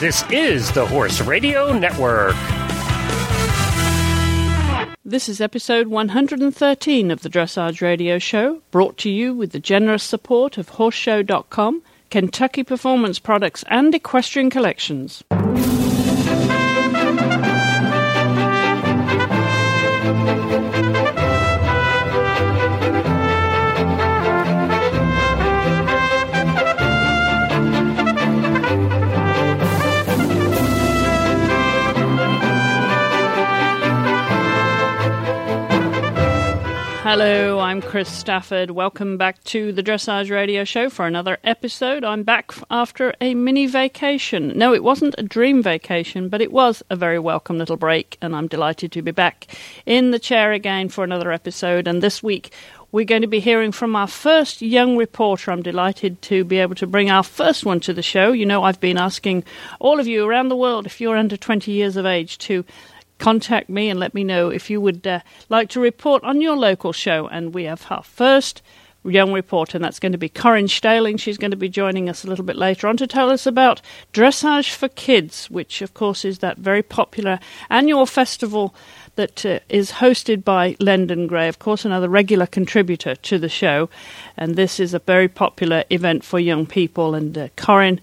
This is the Horse Radio Network. This is episode 113 of the Dressage Radio Show, brought to you with the generous support of Horseshow.com, Kentucky Performance Products, and Equestrian Collections. Hello, I'm Chris Stafford. Welcome back to the Dressage Radio Show for another episode. I'm back after a mini vacation. No, it wasn't a dream vacation, but it was a very welcome little break, and I'm delighted to be back in the chair again for another episode. And this week, we're going to be hearing from our first young reporter. I'm delighted to be able to bring our first one to the show. You know, I've been asking all of you around the world, if you're under 20 years of age, to contact me and let me know if you would uh, like to report on your local show. And we have our first young reporter, and that's going to be Koryn Staehling. She's going to be joining us a little bit later on to tell us about Dressage4Kids, which, of course, is that very popular annual festival that uh, is hosted by Lendon Gray, of course, another regular contributor to the show. And this is a very popular event for young people. And uh, Koryn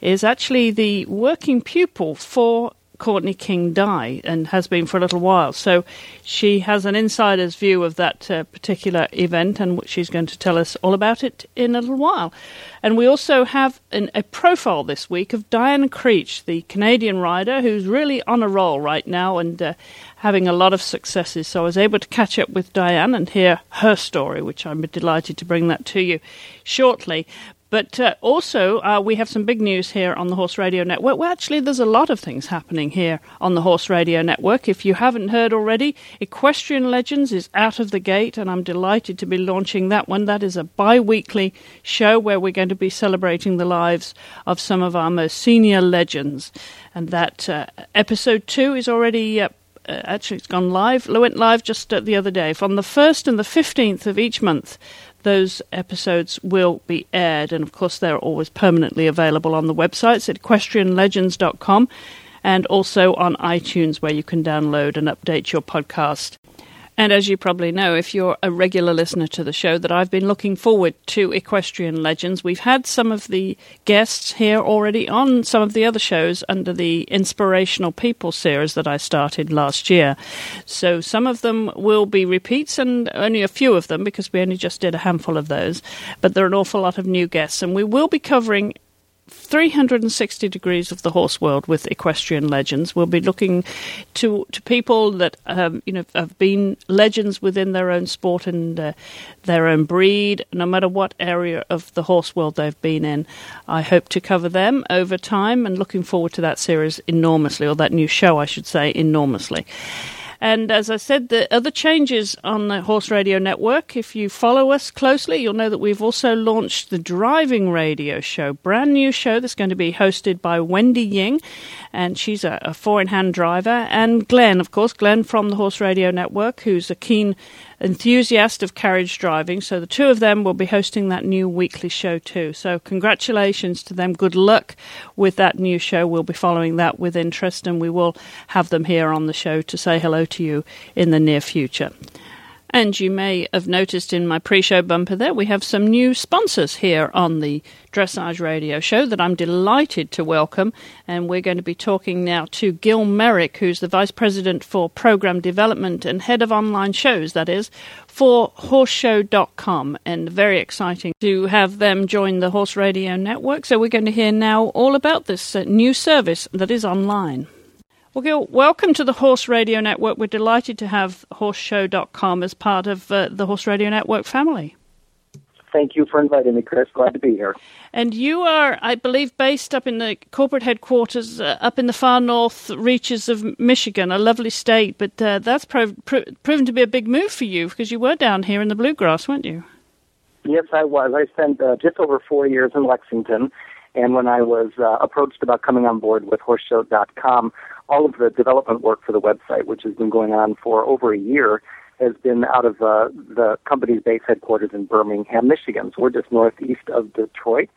is actually the working pupil for Courtney King Dye and has been for a little while. So she has an insider's view of that uh, particular event and she's going to tell us all about it in a little while. And we also have an, a profile this week of Diane Creech, the Canadian rider who's really on a roll right now and uh, having a lot of successes. So I was able to catch up with Diane and hear her story, which I'm delighted to bring that to you shortly. But uh, also, uh, we have some big news here on the Horse Radio Network. Well, actually, there's a lot of things happening here on the Horse Radio Network. If you haven't heard already, Equestrian Legends is out of the gate, and I'm delighted to be launching that one. That is a bi weekly show where we're going to be celebrating the lives of some of our most senior legends. And that uh, episode two is already uh, uh, actually it's gone live. It went live just uh, the other day. From the first and the fifteenth of each month, those episodes will be aired. And of course, they're always permanently available on the websites at equestrianlegends.com and also on iTunes, where you can download and update your podcast. And as you probably know, if you're a regular listener to the show, that I've been looking forward to Equestrian Legends. We've had some of the guests here already on some of the other shows under the Inspirational People series that I started last year. So some of them will be repeats, and only a few of them because we only just did a handful of those. But there are an awful lot of new guests, and we will be covering 360 degrees of the horse world with equestrian legends. We'll be looking to to people that um, you know have been legends within their own sport and uh, their own breed, no matter what area of the horse world they've been in. I hope to cover them over time, and looking forward to that series enormously, or that new show, I should say, enormously. And as I said, the other changes on the Horse Radio Network, if you follow us closely, you'll know that we've also launched the Driving Radio Show, brand new show that's going to be hosted by Wendy Ying, and she's a, a four in hand driver, and Glenn, of course, Glenn from the Horse Radio Network, who's a keen enthusiast of carriage driving. So the two of them will be hosting that new weekly show too. So congratulations to them. Good luck with that new show. We'll be following that with interest and we will have them here on the show to say hello to you in the near future. And you may have noticed in my pre show bumper there, we have some new sponsors here on the Dressage Radio Show that I'm delighted to welcome. And we're going to be talking now to Gil Merrick, who's the Vice President for Program Development and Head of Online Shows, that is, for Horseshow.com. And very exciting to have them join the Horse Radio Network. So we're going to hear now all about this uh, new service that is online. Well, Gil, welcome to the Horse Radio Network. We're delighted to have horseshow.com as part of uh, the Horse Radio Network family. Thank you for inviting me, Chris. Glad to be here. And you are, I believe, based up in the corporate headquarters uh, up in the far north reaches of Michigan, a lovely state, but uh, that's prov- proven to be a big move for you because you were down here in the bluegrass, weren't you? Yes, I was. I spent uh, just over four years in Lexington, and when I was uh, approached about coming on board with Horseshow.com, all of the development work for the website, which has been going on for over a year, has been out of uh, the company's base headquarters in Birmingham, Michigan. So we're just northeast of Detroit.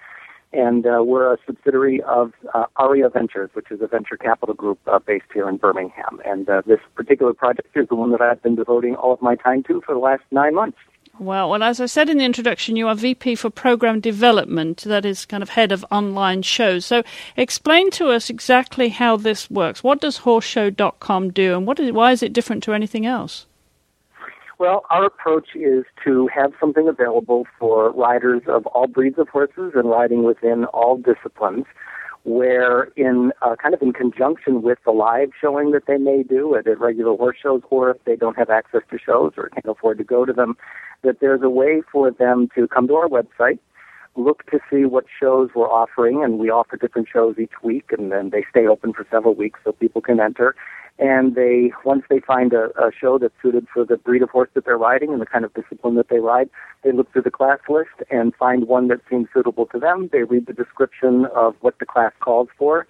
and uh, we're a subsidiary of uh, Aria Ventures, which is a venture capital group uh, based here in Birmingham. And uh, this particular project is the one that I've been devoting all of my time to for the last nine months. Well, well, as I said in the introduction, you are VP for Program Development, that is kind of head of online shows. So, explain to us exactly how this works. What does horseshow.com do, and what is, why is it different to anything else? Well, our approach is to have something available for riders of all breeds of horses and riding within all disciplines where in uh, kind of in conjunction with the live showing that they may do at, at regular horse shows or if they don't have access to shows or can't afford to go to them that there's a way for them to come to our website look to see what shows we're offering and we offer different shows each week and then they stay open for several weeks so people can enter and they once they find a, a show that's suited for the breed of horse that they're riding and the kind of discipline that they ride, they look through the class list and find one that seems suitable to them. They read the description of what the class calls for,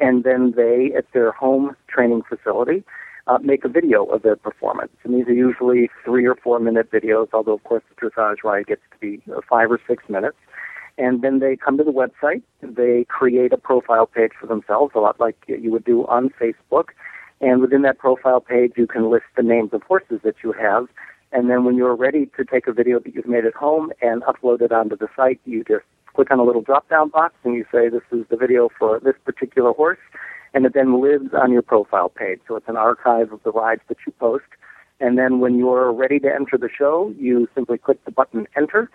and then they, at their home training facility, uh, make a video of their performance. And these are usually three or four minute videos, although of course the dressage ride gets to be uh, five or six minutes. And then they come to the website, they create a profile page for themselves, a lot like you would do on Facebook and within that profile page, you can list the names of horses that you have. And then when you're ready to take a video that you've made at home and upload it onto the site, you just click on a little drop down box and you say, this is the video for this particular horse. And it then lives on your profile page. So it's an archive of the rides that you post. And then when you're ready to enter the show, you simply click the button enter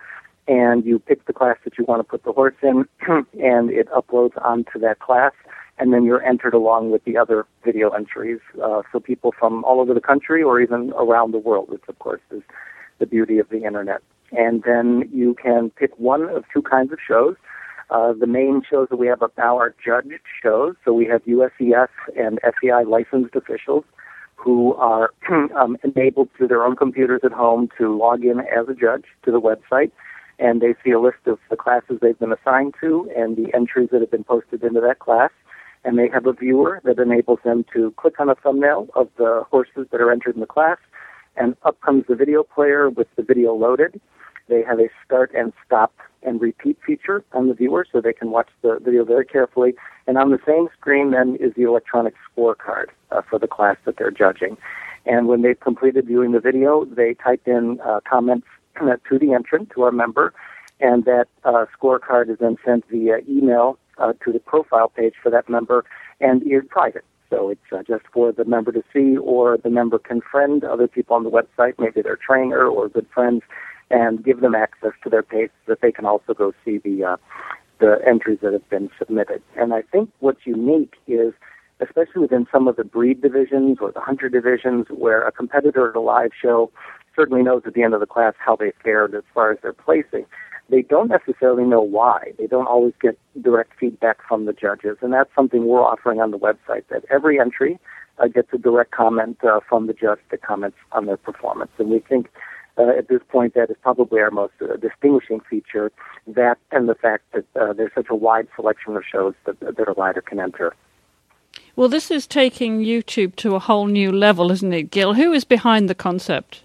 and you pick the class that you want to put the horse in and it uploads onto that class and then you're entered along with the other video entries. Uh, so people from all over the country or even around the world, which of course is the beauty of the internet. And then you can pick one of two kinds of shows. Uh, the main shows that we have up now are judged shows. So we have USEF and FEI licensed officials who are um, enabled through their own computers at home to log in as a judge to the website. And they see a list of the classes they've been assigned to and the entries that have been posted into that class and they have a viewer that enables them to click on a thumbnail of the horses that are entered in the class, and up comes the video player with the video loaded. They have a start and stop and repeat feature on the viewer so they can watch the video very carefully. And on the same screen then is the electronic scorecard uh, for the class that they're judging. And when they've completed viewing the video, they type in uh, comments to the entrant, to our member, and that uh, scorecard is then sent via email uh, to the profile page for that member and is private. So it's uh, just for the member to see, or the member can friend other people on the website, maybe their trainer or good friends, and give them access to their page so that they can also go see the uh, the entries that have been submitted. And I think what's unique is, especially within some of the breed divisions or the hunter divisions, where a competitor at a live show certainly knows at the end of the class how they fared as far as their placing they don't necessarily know why. They don't always get direct feedback from the judges, and that's something we're offering on the website. That every entry uh, gets a direct comment uh, from the judge that comments on their performance, and we think uh, at this point that is probably our most uh, distinguishing feature. That and the fact that uh, there's such a wide selection of shows that that a rider can enter. Well, this is taking YouTube to a whole new level, isn't it, Gil? Who is behind the concept?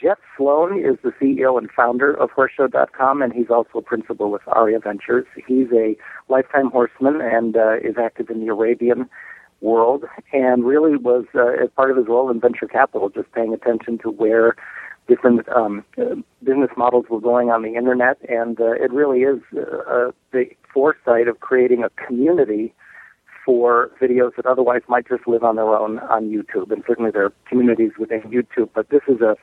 Jeff Sloan is the CEO and founder of Horseshow.com, and he's also a principal with Aria Ventures. He's a lifetime horseman and uh, is active in the Arabian world, and really was uh, as part of his role in venture capital, just paying attention to where different um, business models were going on the internet, and uh, it really is uh, the foresight of creating a community for videos that otherwise might just live on their own on YouTube. And certainly there are communities within YouTube, but this is a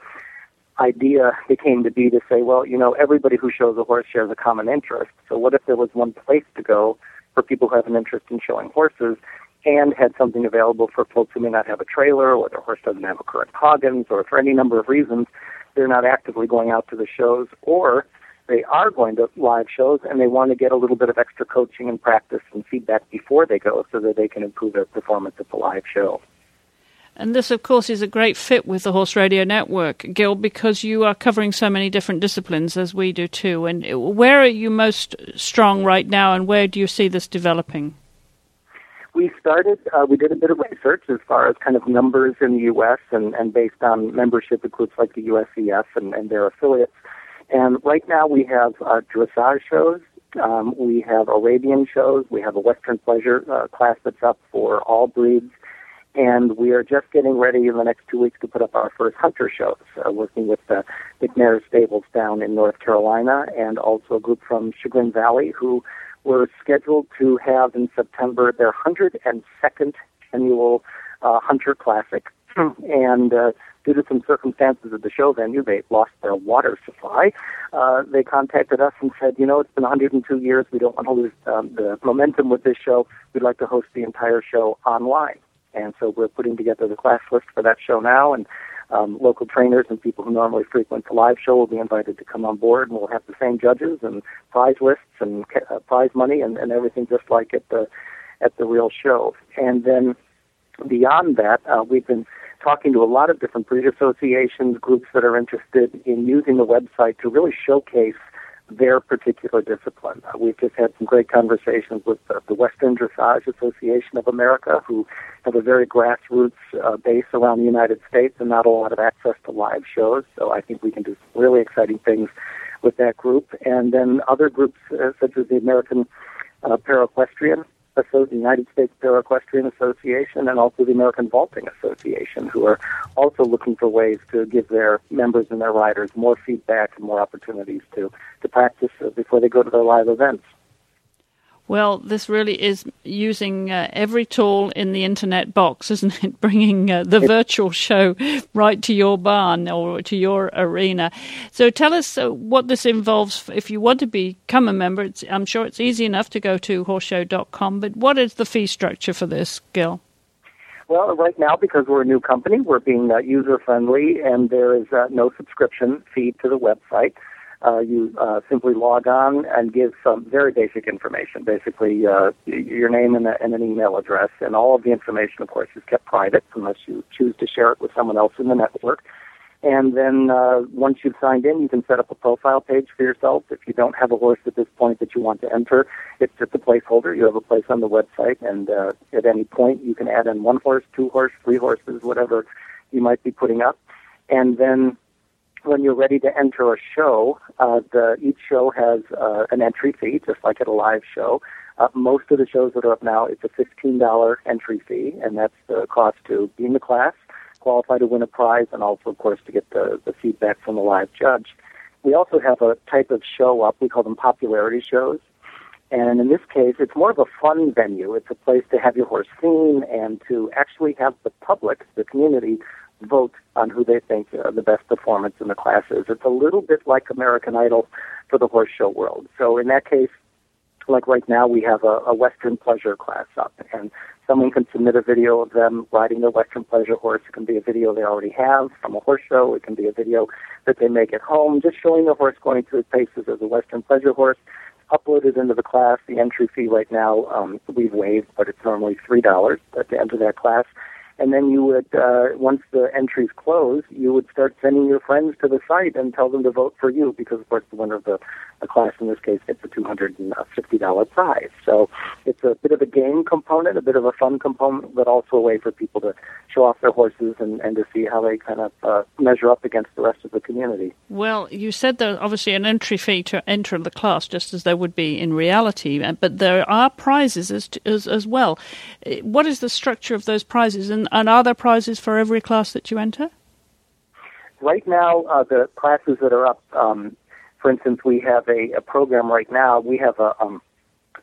idea became to be to say, well, you know, everybody who shows a horse shares a common interest. So what if there was one place to go for people who have an interest in showing horses and had something available for folks who may not have a trailer or their horse doesn't have a current Coggins or for any number of reasons they're not actively going out to the shows or they are going to live shows and they want to get a little bit of extra coaching and practice and feedback before they go so that they can improve their performance at the live show. And this, of course, is a great fit with the Horse Radio Network, Gil, because you are covering so many different disciplines as we do too. And where are you most strong right now, and where do you see this developing? We started, uh, we did a bit of research as far as kind of numbers in the U.S. and, and based on membership of groups like the USEF and, and their affiliates. And right now we have uh, dressage shows, Um, we have Arabian shows. We have a Western pleasure uh, class that's up for all breeds. And we are just getting ready in the next two weeks to put up our first hunter shows, uh, working with the McNair Stables down in North Carolina and also a group from Chagrin Valley who were scheduled to have in September their 102nd annual uh, Hunter Classic. and uh, due to some circumstances at the show venue, they lost their water supply. Uh, they contacted us and said, you know, it's been 102 years. We don't want to lose um, the momentum with this show. We'd like to host the entire show online. And so we're putting together the class list for that show now. And um, local trainers and people who normally frequent the live show will be invited to come on board, and we'll have the same judges and prize lists and uh, prize money and, and everything just like at the at the real show. And then beyond that, uh, we've been talking to a lot of different breed associations, groups that are interested in using the website to really showcase their particular discipline. Uh, we've just had some great conversations with uh, the Western Dressage Association of America, who have a very grassroots uh, base around the United States and not a lot of access to live shows. So I think we can do some really exciting things with that group. And then other groups, uh, such as the American uh, Paraequestrian the United States Paraequestrian Association and also the American Vaulting Association, who are also looking for ways to give their members and their riders more feedback and more opportunities to, to practice before they go to their live events. Well, this really is using uh, every tool in the internet box, isn't it? Bringing uh, the virtual show right to your barn or to your arena. So tell us uh, what this involves. If you want to become a member, it's, I'm sure it's easy enough to go to horseshow.com, but what is the fee structure for this, Gil? Well, right now, because we're a new company, we're being uh, user friendly, and there is uh, no subscription fee to the website uh, you uh, simply log on and give some very basic information, basically uh, your name and, a, and, an email address, and all of the information, of course, is kept private unless you choose to share it with someone else in the network. And then uh, once you've signed in, you can set up a profile page for yourself. If you don't have a horse at this point that you want to enter, it's just a placeholder. You have a place on the website, and uh, at any point, you can add in one horse, two horse, three horses, whatever you might be putting up. And then when you're ready to enter a show, uh, the, each show has uh, an entry fee, just like at a live show. Uh, most of the shows that are up now, it's a $15 entry fee, and that's the cost to be in the class, qualify to win a prize, and also, of course, to get the, the feedback from the live judge. We also have a type of show up, we call them popularity shows. And in this case, it's more of a fun venue. It's a place to have your horse seen and to actually have the public, the community, vote on who they think uh, the best performance in the class is. It's a little bit like American Idol for the horse show world. So in that case, like right now, we have a, a Western pleasure class up, and someone can submit a video of them riding their Western pleasure horse. It can be a video they already have from a horse show. It can be a video that they make at home, just showing the horse going through its paces as a Western pleasure horse. Uploaded into the class. The entry fee right now um, we've waived, but it's normally three dollars to enter that class and then you would uh, once the entries close, you would start sending your friends to the site and tell them to vote for you because of course the winner of the, the class in this case gets a two hundred and fifty dollar prize. So it's a bit of a game component, a bit of a fun component, but also a way for people to show off their horses and, and to see how they kind of uh, measure up against the rest of the community. Well, you said there's obviously an entry fee to enter the class, just as there would be in reality, uh, but there are prizes as, as, as well. Uh, what is the structure of those prizes, and, and are there prizes for every class that you enter? Right now, uh, the classes that are up, um, for instance, we have a, a, program right now. We have a um,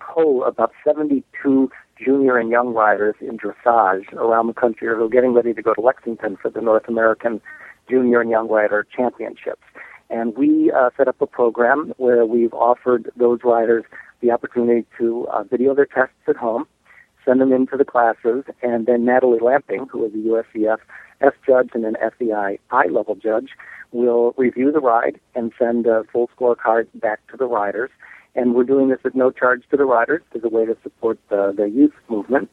whole about 72 junior and young riders in dressage around the country who are getting ready to go to Lexington for the North American Junior and Young Rider Championships. And we uh, set up a program where we've offered those riders the opportunity to uh, video their tests at home, send them into the classes, and then Natalie Lamping, who is a USEF F judge and an FEI I level judge, will review the ride and send a full scorecard back to the riders. And we're doing this at no charge to the riders as a way to support the, the youth movement.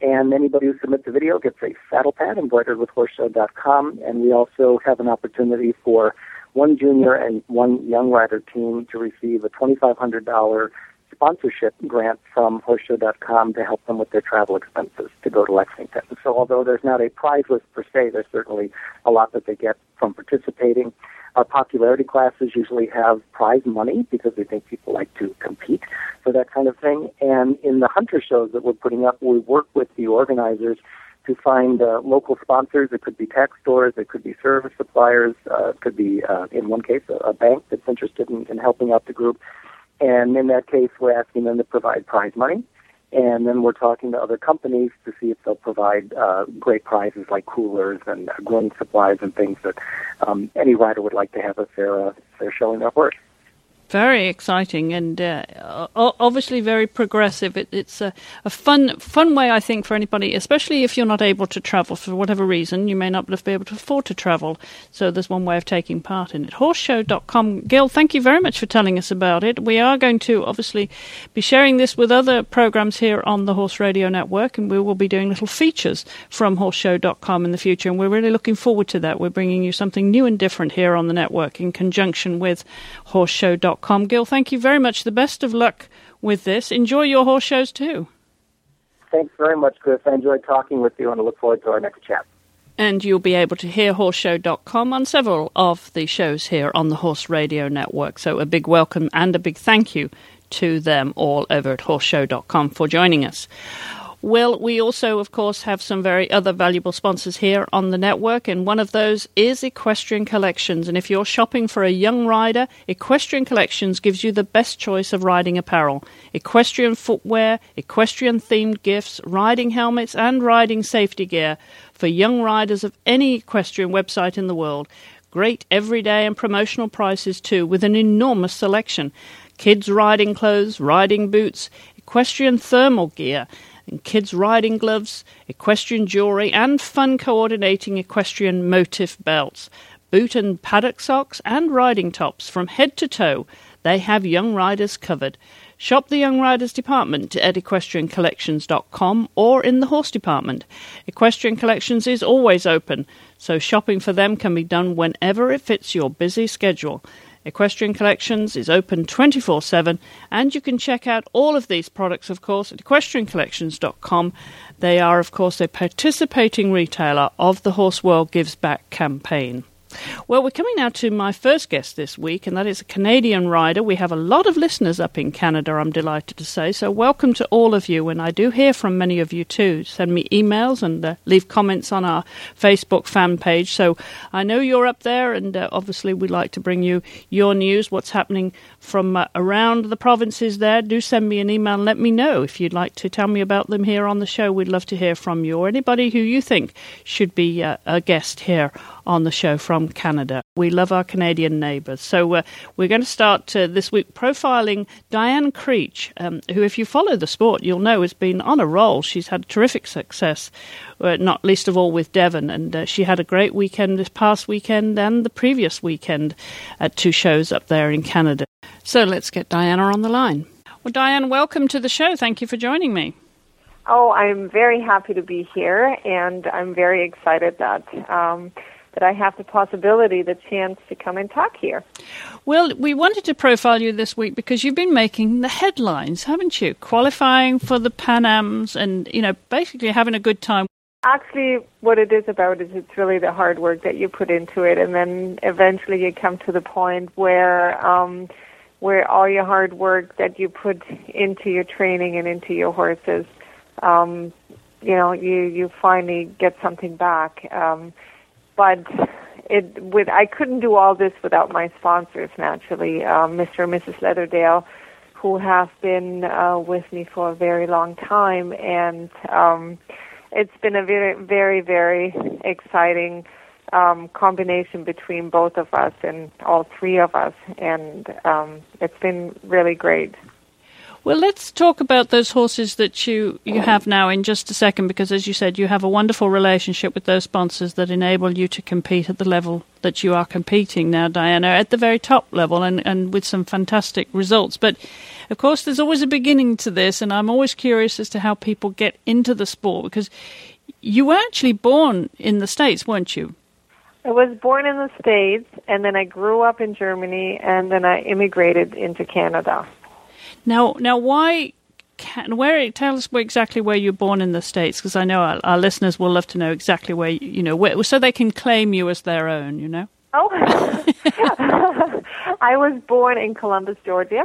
And anybody who submits a video gets a saddle pad embroidered with horseshow.com. And we also have an opportunity for one junior and one young rider team to receive a $2,500 sponsorship grant from horseshow.com to help them with their travel expenses to go to Lexington. So although there's not a prize list per se, there's certainly a lot that they get from participating. Our popularity classes usually have prize money because we think people like to compete. for that kind of thing. And in the hunter shows that we're putting up, we work with the organizers to find uh, local sponsors. It could be tax stores, it could be service suppliers, uh, it could be, uh, in one case, a, a bank that's interested in, in helping out the group. And in that case, we're asking them to provide prize money. And then we're talking to other companies to see if they'll provide uh, great prizes like coolers and growing supplies and things that um, any rider would like to have if they're, uh, if they're showing their horse very exciting and uh, obviously very progressive. It, it's a, a, fun fun way, I think, for anybody, especially if you're not able to travel for whatever reason. You may not be able to afford to travel, so there's one way of taking part in it. Horseshow.com. Gil, thank you very much for telling us about it. We are going to obviously be sharing this with other programs here on the Horse Radio Network, and we will be doing little features from Horseshow.com in the future, and we're really looking forward to that. We're bringing you something new and different here on the network in conjunction with Horseshow.com. Gil, thank you very much. The best of luck with this. Enjoy your horse shows too. Thanks very much, Chris. I enjoyed talking with you and I look forward to our next chat. And you'll be able to hear horseshow.com on several of the shows here on the Horse Radio Network. So a big welcome and a big thank you to them all over at horseshow.com for joining us. Well, we also, of course, have some very other valuable sponsors here on the network, and one of those is Equestrian Collections. And if you're shopping for a young rider, Equestrian Collections gives you the best choice of riding apparel equestrian footwear, equestrian themed gifts, riding helmets, and riding safety gear for young riders of any equestrian website in the world. Great everyday and promotional prices, too, with an enormous selection. Kids' riding clothes, riding boots, equestrian thermal gear and kids' riding gloves, equestrian jewellery, and fun coordinating equestrian motif belts, boot and paddock socks, and riding tops from head to toe. They have young riders covered. Shop the Young Riders department at equestriancollections.com or in the horse department. Equestrian Collections is always open, so shopping for them can be done whenever it fits your busy schedule. Equestrian Collections is open 24 7, and you can check out all of these products, of course, at equestriancollections.com. They are, of course, a participating retailer of the Horse World Gives Back campaign. Well, we're coming now to my first guest this week, and that is a Canadian rider. We have a lot of listeners up in Canada, I'm delighted to say. So, welcome to all of you. And I do hear from many of you too. Send me emails and uh, leave comments on our Facebook fan page. So, I know you're up there, and uh, obviously, we'd like to bring you your news, what's happening from uh, around the provinces there. Do send me an email and let me know if you'd like to tell me about them here on the show. We'd love to hear from you or anybody who you think should be uh, a guest here on the show from Canada. We love our Canadian neighbours. So uh, we're going to start uh, this week profiling Diane Creech, um, who, if you follow the sport, you'll know has been on a roll. She's had terrific success, uh, not least of all with Devon, and uh, she had a great weekend this past weekend and the previous weekend at two shows up there in Canada. So let's get Diana on the line. Well, Diane, welcome to the show. Thank you for joining me. Oh, I'm very happy to be here, and I'm very excited that um, that I have the possibility, the chance to come and talk here. Well, we wanted to profile you this week because you've been making the headlines, haven't you? Qualifying for the Pan Ams and, you know, basically having a good time. Actually, what it is about is it's really the hard work that you put into it, and then eventually you come to the point where um, where all your hard work that you put into your training and into your horses, um, you know, you you finally get something back. Um, but it with I couldn't do all this without my sponsors naturally, um, Mr. and Mrs. Leatherdale, who have been uh, with me for a very long time, and um, it's been a very very very exciting um, combination between both of us and all three of us, and um, it's been really great. Well, let's talk about those horses that you, you have now in just a second, because as you said, you have a wonderful relationship with those sponsors that enable you to compete at the level that you are competing now, Diana, at the very top level and, and with some fantastic results. But of course, there's always a beginning to this, and I'm always curious as to how people get into the sport because you were actually born in the States, weren't you? I was born in the States, and then I grew up in Germany, and then I immigrated into Canada. Now, now, why? Can, where tell us exactly where you're born in the states because I know our, our, listeners will love to know exactly where you know where, so they can claim you as their own. You know. Oh, I was born in Columbus, Georgia,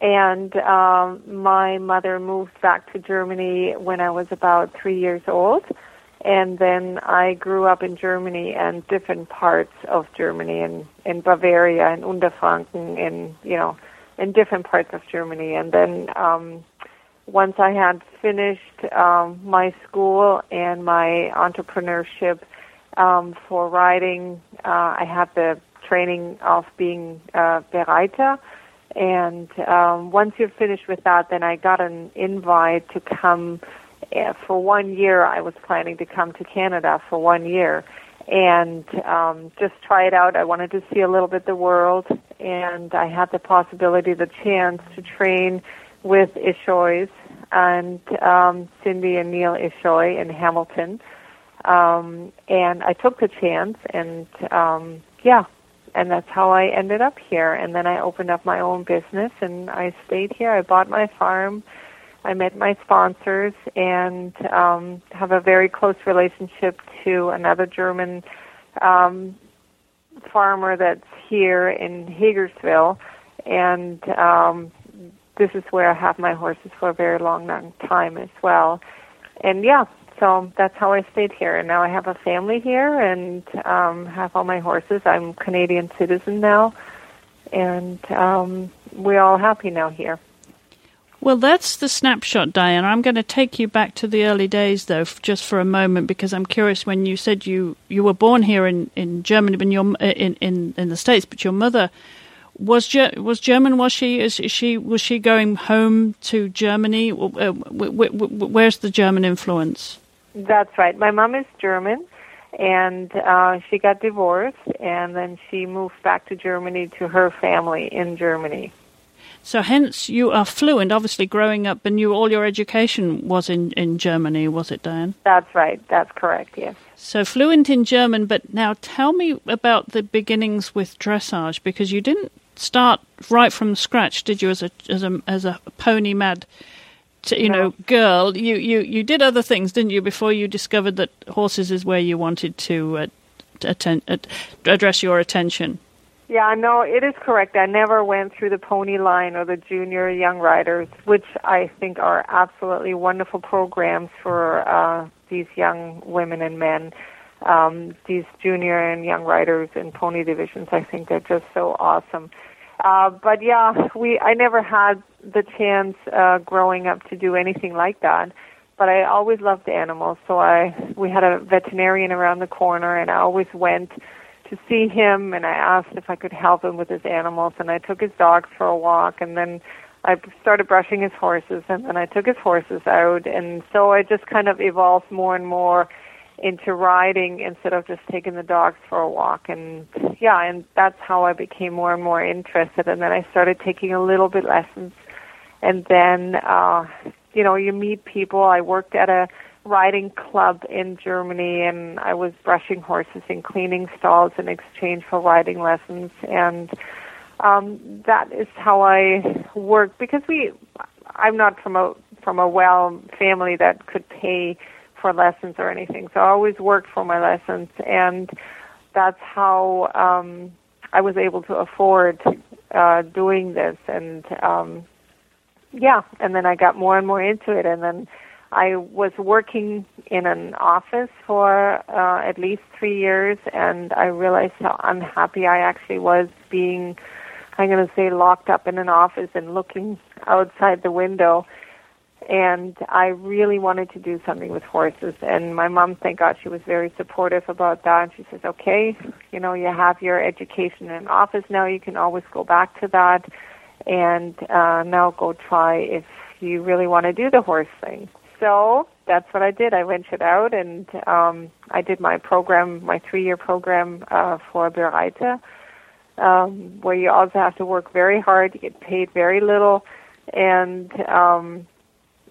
And um, my mother moved back to Germany when I was about three years old. And then I grew up in Germany and different parts of Germany, and in Bavaria and Unterfranken, in you know, in different parts of Germany. And then um, once I had finished um, my school and my entrepreneurship um, for writing, uh, I had the training of being uh, Bereiter. And um, once you're finished with that, then I got an invite to come uh, for one year. I was planning to come to Canada for one year and um, just try it out. I wanted to see a little bit the world, and I had the possibility, the chance to train with Ishoys and um, Cindy and Neil Ishoy in Hamilton. Um, and I took the chance, and um, yeah, and that's how I ended up here. And then I opened up my own business, and I stayed here. I bought my farm. I met my sponsors and um, have a very close relationship to another German um, farmer that's here in Hagersville, and um, this is where I have my horses for a very long, long time as well. And yeah, so that's how I stayed here. And now I have a family here and um, have all my horses. I'm Canadian citizen now, and um, we're all happy now here. Well, that's the snapshot, Diane. I'm going to take you back to the early days, though, just for a moment, because I'm curious. When you said you, you were born here in, in Germany, but your in, in in the states, but your mother was was German? Was she is, she was she going home to Germany? Uh, where's the German influence? That's right. My mom is German, and uh, she got divorced, and then she moved back to Germany to her family in Germany. So, hence, you are fluent. Obviously, growing up, and you all your education was in in Germany, was it, Diane? That's right. That's correct. Yes. So fluent in German, but now tell me about the beginnings with dressage because you didn't start right from scratch, did you? As a as a as a pony mad, to, you no. know, girl. You, you you did other things, didn't you? Before you discovered that horses is where you wanted to uh, attend, uh, address your attention. Yeah, no, it is correct. I never went through the pony line or the junior young riders, which I think are absolutely wonderful programs for uh, these young women and men um, these junior and young riders in pony divisions. I think they're just so awesome. Uh, but yeah, we I never had the chance uh, growing up to do anything like that. But I always loved animals, so I we had a veterinarian around the corner, and I always went to see him, and I asked if I could help him with his animals, and I took his dogs for a walk, and then I started brushing his horses, and then I took his horses out, and so I just kind of evolved more and more into riding instead of just taking the dogs for a walk and yeah and that's how i became more and more interested and then i started taking a little bit lessons and then uh you know you meet people. I worked at a riding club in germany and i was brushing horses and cleaning stalls in exchange for riding lessons and um that is how i work because we i'm not from a from a well family that could pay for lessons or anything. So I always worked for my lessons, and that's how um, I was able to afford uh, doing this. And um, yeah, and then I got more and more into it, and then I was working in an office for uh, at least three years, and I realized how unhappy I actually was being. I'm going to say locked up in an office and looking outside the window and I really wanted to do something with horses. And my mom, thank God, she was very supportive about that. And she says, "Okay, you know, you have your education in office now. You can always go back to that, and uh, now go try if you really want to do the horse thing." So that's what I did. I ventured out, and um, I did my program, my three-year program uh, for Bereiter, um, where you also have to work very hard. You get paid very little, and um,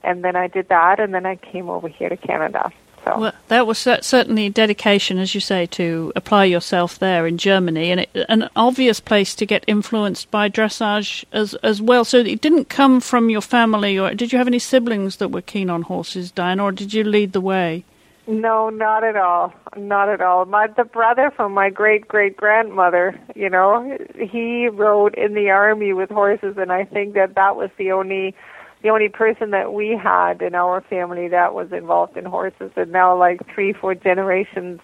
and then I did that, and then I came over here to Canada. So. Well, that was certainly a dedication, as you say, to apply yourself there in Germany, and it, an obvious place to get influenced by dressage as as well. So it didn't come from your family, or did you have any siblings that were keen on horses, Diane, or did you lead the way? No, not at all. Not at all. My the brother from my great great grandmother, you know, he rode in the army with horses, and I think that that was the only the only person that we had in our family that was involved in horses. And now, like three, four generations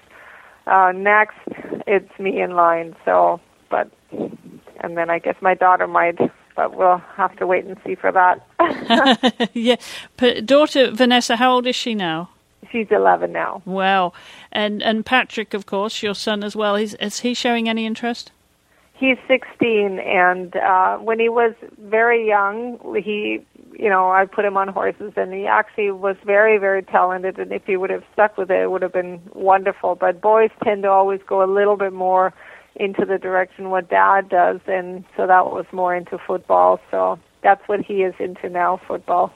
uh, next, it's me in line. So, but and then I guess my daughter might but we'll have to wait and see for that. yeah. But daughter Vanessa, how old is she now? She's 11 now. Wow. And and Patrick, of course, your son as well. Is, is he showing any interest? He's 16, and uh, when he was very young, he, you know, I put him on horses, and he actually was very, very talented. And if he would have stuck with it, it would have been wonderful. But boys tend to always go a little bit more into the direction what dad does and so that was more into football so that's what he is into now football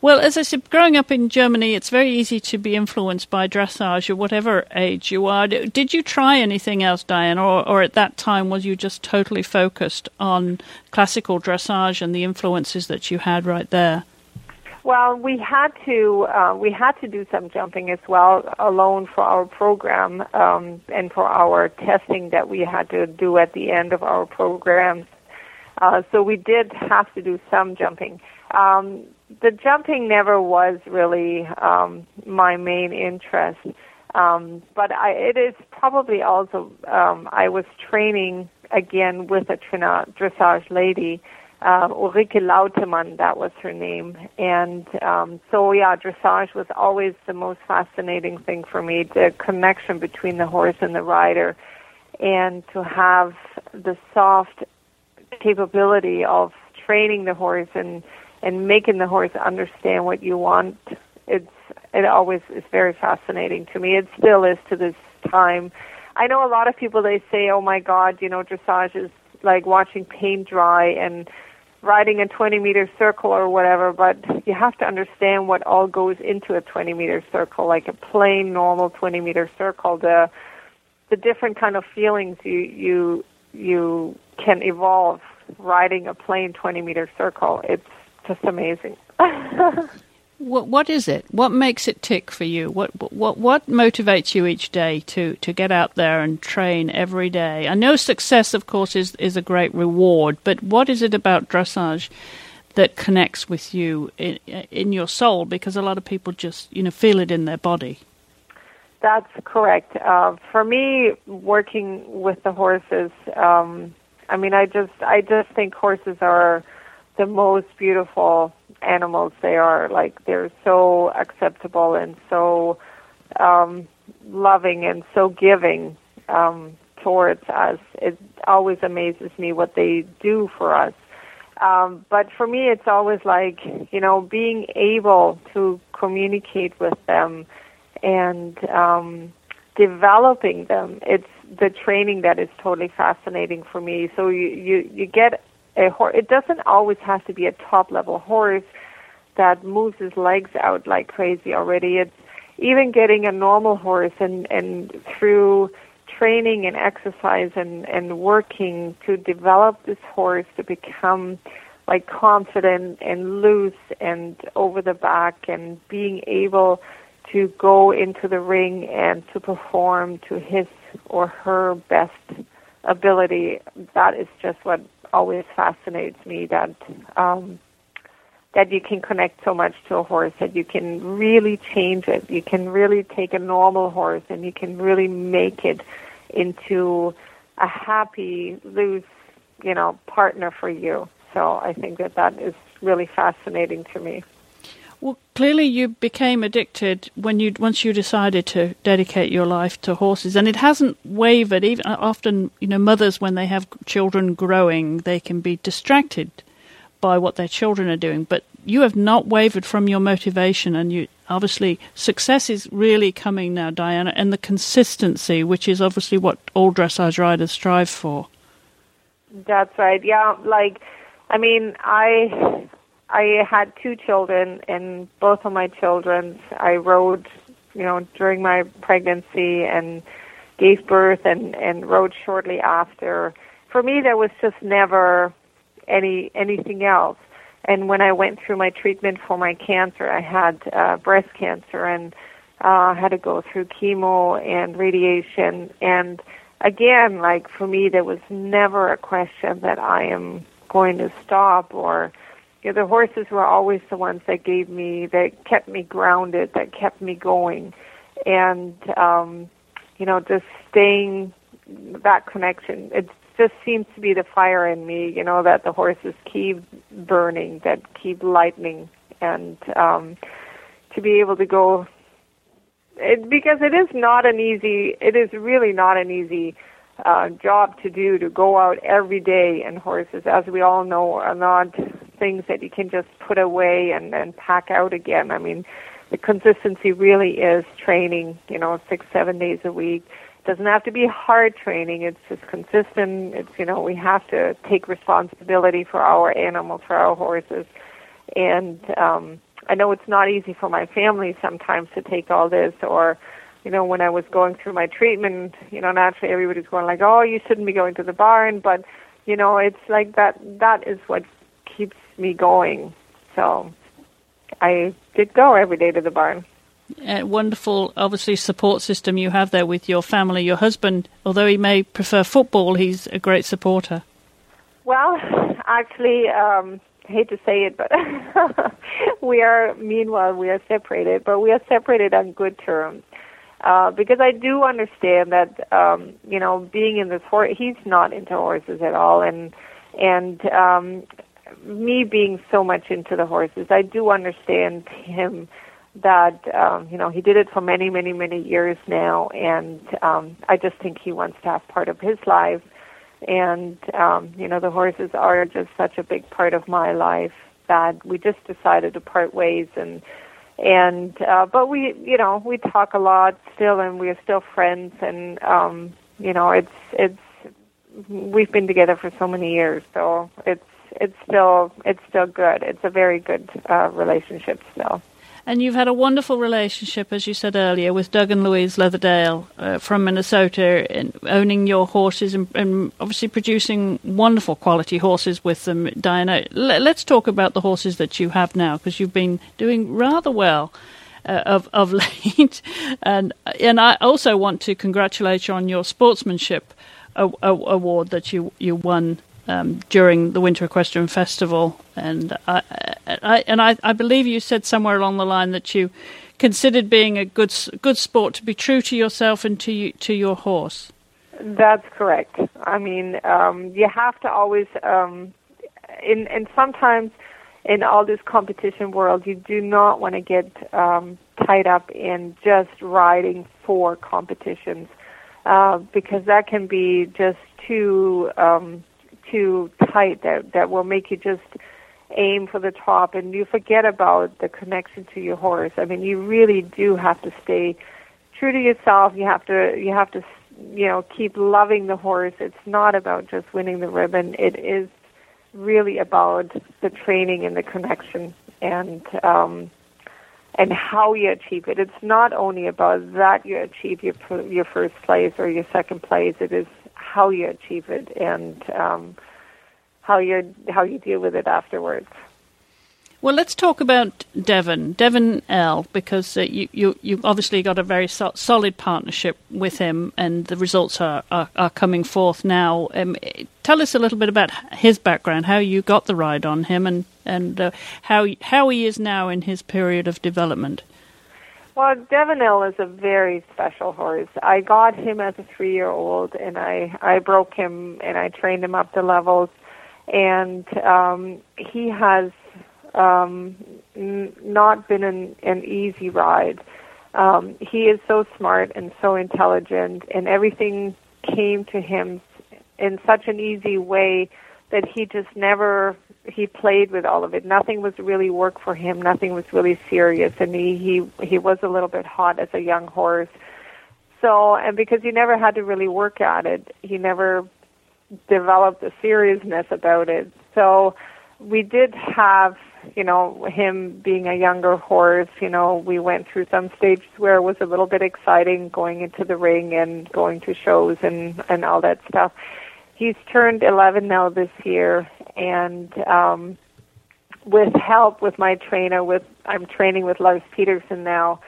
well as i said growing up in germany it's very easy to be influenced by dressage at whatever age you are did you try anything else diane or, or at that time was you just totally focused on classical dressage and the influences that you had right there well, we had to uh, we had to do some jumping as well alone for our program um, and for our testing that we had to do at the end of our programs. Uh, so we did have to do some jumping. Um, the jumping never was really um, my main interest, um, but I, it is probably also um, I was training again with a trina- dressage lady uh, Ulrike Lautemann, that was her name. And um, so, yeah, dressage was always the most fascinating thing for me the connection between the horse and the rider, and to have the soft capability of training the horse and, and making the horse understand what you want. It's it always is very fascinating to me. It still is to this time. I know a lot of people they say, "Oh my God, you know, dressage is like watching paint dry," and riding a 20 meter circle or whatever, but you have to understand what all goes into a 20 meter circle, like a plain normal 20 meter circle. The the different kind of feelings you you you can evolve riding a plain 20 meter circle. It's just amazing. What what is it? What makes it tick for you? What what what motivates you each day to to get out there and train every day? I know success, of course, is is a great reward, but what is it about dressage that connects with you in in your soul? Because a lot of people just you know feel it in their body. That's correct. Uh, for me, working with the horses, um, I mean, I just I just think horses are the most beautiful animals they are. Like they're so acceptable and so um, loving and so giving um, towards us. It always amazes me what they do for us. Um, but for me, it's always like you know being able to communicate with them and um, developing them. It's the training that is totally fascinating for me. So you you you get a horse. It doesn't always have to be a top level horse that moves his legs out like crazy already. It's even getting a normal horse and and through training and exercise and and working to develop this horse to become like confident and loose and over the back and being able to go into the ring and to perform to his or her best ability that is just what always fascinates me that um, that you can connect so much to a horse that you can really change it. You can really take a normal horse and you can really make it into a happy, loose, you know, partner for you. So I think that that is really fascinating to me. Well, clearly you became addicted when you once you decided to dedicate your life to horses, and it hasn't wavered. Even uh, often, you know, mothers when they have children growing, they can be distracted by what their children are doing. But you have not wavered from your motivation, and you obviously success is really coming now, Diana, and the consistency, which is obviously what all dressage riders strive for. That's right. Yeah, like I mean, I I had two children, and both of my children I rode, you know, during my pregnancy and gave birth and and rode shortly after. For me, there was just never any anything else. And when I went through my treatment for my cancer, I had uh, breast cancer, and uh, had to go through chemo and radiation. And again, like for me, there was never a question that I am going to stop or know, the horses were always the ones that gave me that kept me grounded, that kept me going, and um, you know, just staying that connection. It just seems to be the fire in me, you know, that the horses keep burning, that keep lightning, and um, to be able to go it, because it is not an easy, it is really not an easy uh, job to do to go out every day and horses, as we all know, are not things that you can just put away and then pack out again. I mean, the consistency really is training, you know, six, seven days a week. It doesn't have to be hard training. It's just consistent. It's, you know, we have to take responsibility for our animals, for our horses. And, um, I know it's not easy for my family sometimes to take all this or you know, when I was going through my treatment, you know, naturally everybody's going like, "Oh, you shouldn't be going to the barn," but you know, it's like that. That is what keeps me going. So, I did go every day to the barn. A wonderful, obviously, support system you have there with your family. Your husband, although he may prefer football, he's a great supporter. Well, actually, um, I hate to say it, but we are, meanwhile, we are separated, but we are separated on good terms. Uh, because I do understand that, um, you know, being in this horse, he's not into horses at all, and and um, me being so much into the horses, I do understand him that um, you know he did it for many, many, many years now, and um, I just think he wants to have part of his life. And um, you know the horses are just such a big part of my life that we just decided to part ways and and uh, but we you know we talk a lot still and we are still friends and um, you know it's it's we've been together for so many years so it's it's still it's still good it's a very good uh, relationship still. And you've had a wonderful relationship, as you said earlier, with Doug and Louise Leatherdale uh, from Minnesota, in owning your horses and, and, obviously producing wonderful quality horses with them. Diana, let's talk about the horses that you have now, because you've been doing rather well. Uh, of of late, and and I also want to congratulate you on your sportsmanship award that you you won um, during the Winter Equestrian Festival, and I, I and I, I, believe you said somewhere along the line that you considered being a good good sport to be true to yourself and to you, to your horse. That's correct. I mean, um, you have to always, um, in and sometimes in all this competition world, you do not want to get um, tied up in just riding for competitions uh, because that can be just too um, too tight that that will make you just aim for the top and you forget about the connection to your horse. I mean, you really do have to stay true to yourself. You have to you have to you know keep loving the horse. It's not about just winning the ribbon. It is really about the training and the connection and um and how you achieve it. It's not only about that you achieve your your first place or your second place. It is how you achieve it and um, how you how you deal with it afterwards. Well, let's talk about Devon, Devonelle, because uh, you, you you obviously got a very so- solid partnership with him, and the results are, are, are coming forth now. Um, tell us a little bit about his background, how you got the ride on him, and and uh, how how he is now in his period of development. Well, Devonelle is a very special horse. I got him as a three-year-old, and I I broke him and I trained him up to levels, and um, he has um, n- not been an, an easy ride. Um, he is so smart and so intelligent, and everything came to him in such an easy way that he just never he played with all of it. Nothing was really work for him. Nothing was really serious, and he he he was a little bit hot as a young horse. So, and because he never had to really work at it, he never developed a seriousness about it. So, we did have, you know, him being a younger horse. You know, we went through some stages where it was a little bit exciting going into the ring and going to shows and and all that stuff he's turned 11 now this year, and um, with help with my trainer, with I'm training with Lars Petersen now.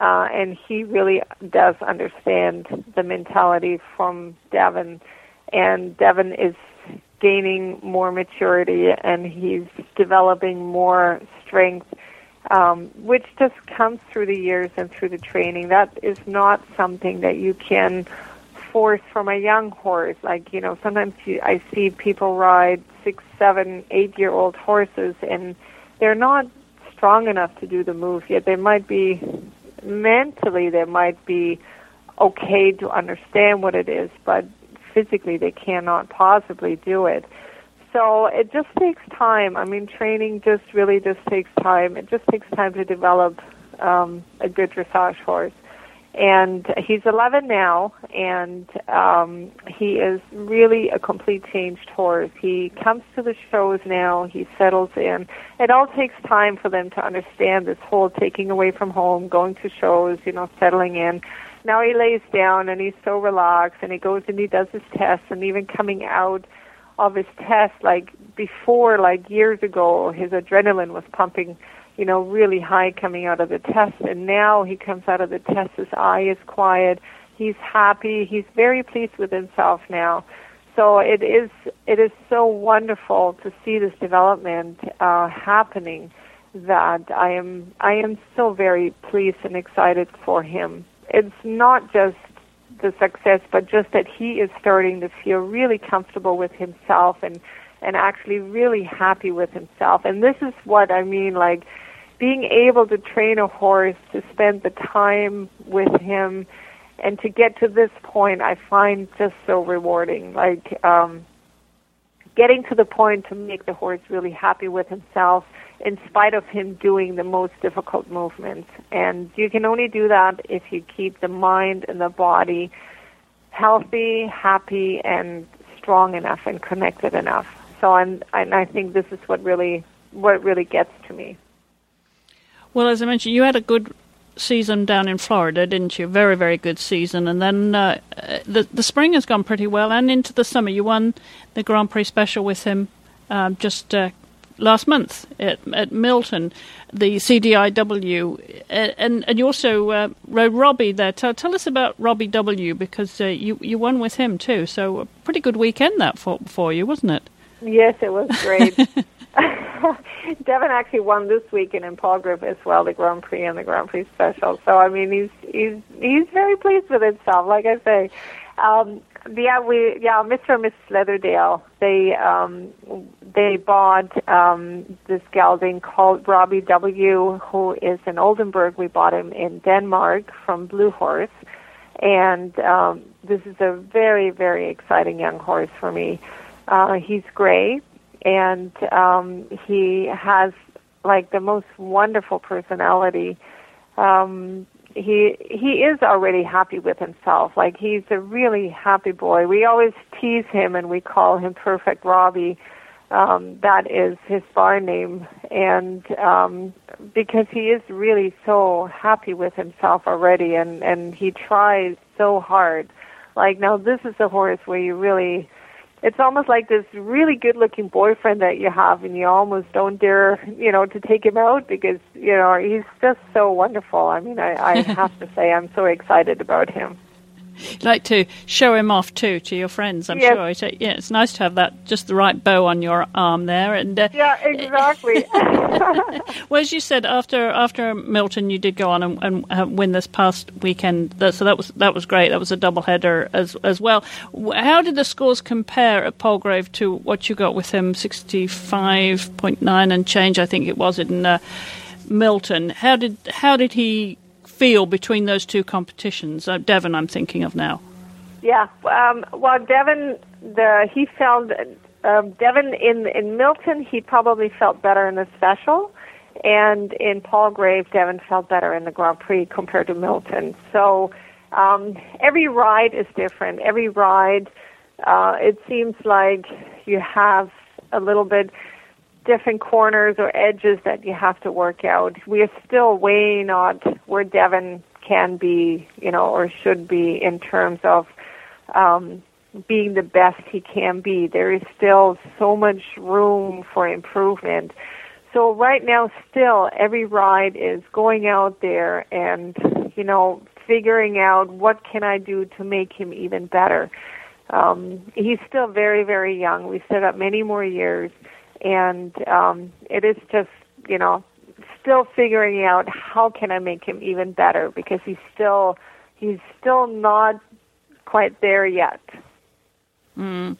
uh, and he really does understand the mentality from Devin, and Devin is gaining more maturity and he's developing more strength, um, which just comes through the years and through the training. That is not something that you can force from a young horse. Like you know, sometimes you, I see people ride six, seven, eight-year-old horses, and they're not strong enough to do the move yet. They might be mentally, they might be okay to understand what it is, but physically they cannot possibly do it. So it just takes time. I mean, training just really just takes time. It just takes time to develop um, a good dressage horse. And he's 11 now, and um, he is really a complete changed horse. He comes to the shows now. He settles in. It all takes time for them to understand this whole taking away from home, going to shows, you know, settling in now he lays down and he's so relaxed and he goes and he does his tests and even coming out of his test like before like years ago his adrenaline was pumping you know really high coming out of the test. And now he comes out of the test his eye is quiet. He's happy. He's very pleased with himself now. So it is it is so wonderful to see this development uh happening that i am i am so very pleased and excited for him. It's not just the success, but just that he is starting to feel really comfortable with himself and and actually really happy with himself. And this is what I mean, like being able to train a horse to spend the time with him and to get to this point I find just so rewarding. Like um getting to the point to make the horse really happy with himself in spite of him doing the most difficult movements. And you can only do that if you keep the mind and the body healthy, happy, and strong enough and connected enough. So I'm, and I think this is what really what really gets to me. Well, as I mentioned, you had a good season down in Florida, didn't you? Very, very good season. And then uh, the the spring has gone pretty well, and into the summer, you won the Grand Prix Special with him um, just uh, last month at, at Milton, the CDIW, and and you also uh, rode Robbie there. Tell, tell us about Robbie W because uh, you you won with him too. So a pretty good weekend that for for you, wasn't it? Yes, it was great. Devin actually won this weekend in Palgrave as well, the Grand Prix and the Grand Prix Special. So I mean, he's he's he's very pleased with himself. Like I say, um, yeah, we yeah, Mr. and Mrs. Leatherdale. They um, they bought um, this gelding called Robbie W, who is in Oldenburg. We bought him in Denmark from Blue Hors, and um, this is a very very exciting young horse for me. Uh, he's gray, and um, he has like the most wonderful personality. Um, he he is already happy with himself. Like he's a really happy boy. We always tease him and we call him Perfect Robbie. Um, that is his bar name, and um, because he is really so happy with himself already, and and he tries so hard. Like now, this is a horse where you really it's almost like this really good looking boyfriend that you have and you almost don't dare you know to take him out because you know he's just so wonderful. I mean i, I have to say i'm so excited about him like to show him off too to your friends. I'm yes. sure. Yeah, it's nice to have that just the right bow on your arm there. And uh, yeah, exactly. well, as you said, after after Milton, you did go on and, and uh, win this past weekend. So that was that was great. That was a double header as as well. How did the scores compare at Palgrave to what you got with him? Sixty five point nine and change, I think it was in. Uh, Milton, how did how did he feel between those two competitions? Uh, Devin, I'm thinking of now. Yeah, um, well, Devin, the he felt um, Devin in in Milton, he probably felt better in the special, and in Palgrave, Devin felt better in the Grand Prix compared to Milton. So um, every ride is different. Every ride, uh, it seems like you have a little bit different corners or edges that you have to work out. We are still way not where Devin can be, you know, or should be in terms of um, being the best he can be. There is still so much room for improvement. so right now, still every ride is going out there and you know figuring out what can I do to make him even better. Um, he's still very very young. We set up many more years, and um, it is just you know still figuring out how can I make him even better because he's still he's still not quite there yet. Mm.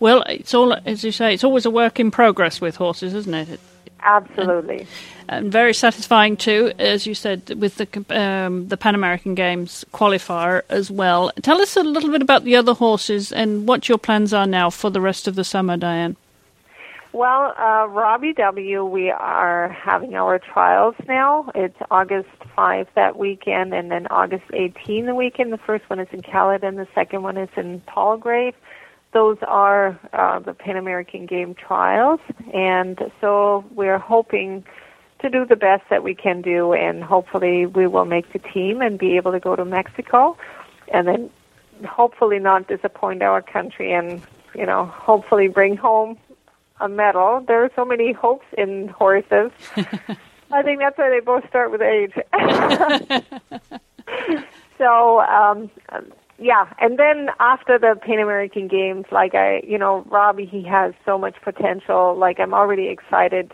Well, it's all as you say. It's always a work in progress with horses, isn't it? Absolutely. And, and very satisfying too, as you said, with the um, the Pan American Games qualifier as well. Tell us a little bit about the other horses and what your plans are now for the rest of the summer, Diane. Well, uh, Robbie W., we are having our trials now. It's August 5 that weekend, and then August 18 the weekend. The first one is in Caledon, the second one is in Palgrave those are uh, the Pan American Game trials, and so we're hoping to do the best that we can do, and hopefully we will make the team and be able to go to Mexico, and then hopefully not disappoint our country, and you know hopefully bring home a medal. There are so many hopes in horses. I think that's why they both start with age. so um, yeah, and then after the Pan American Games, like I, you know, Robbie, he has so much potential. Like I'm already excited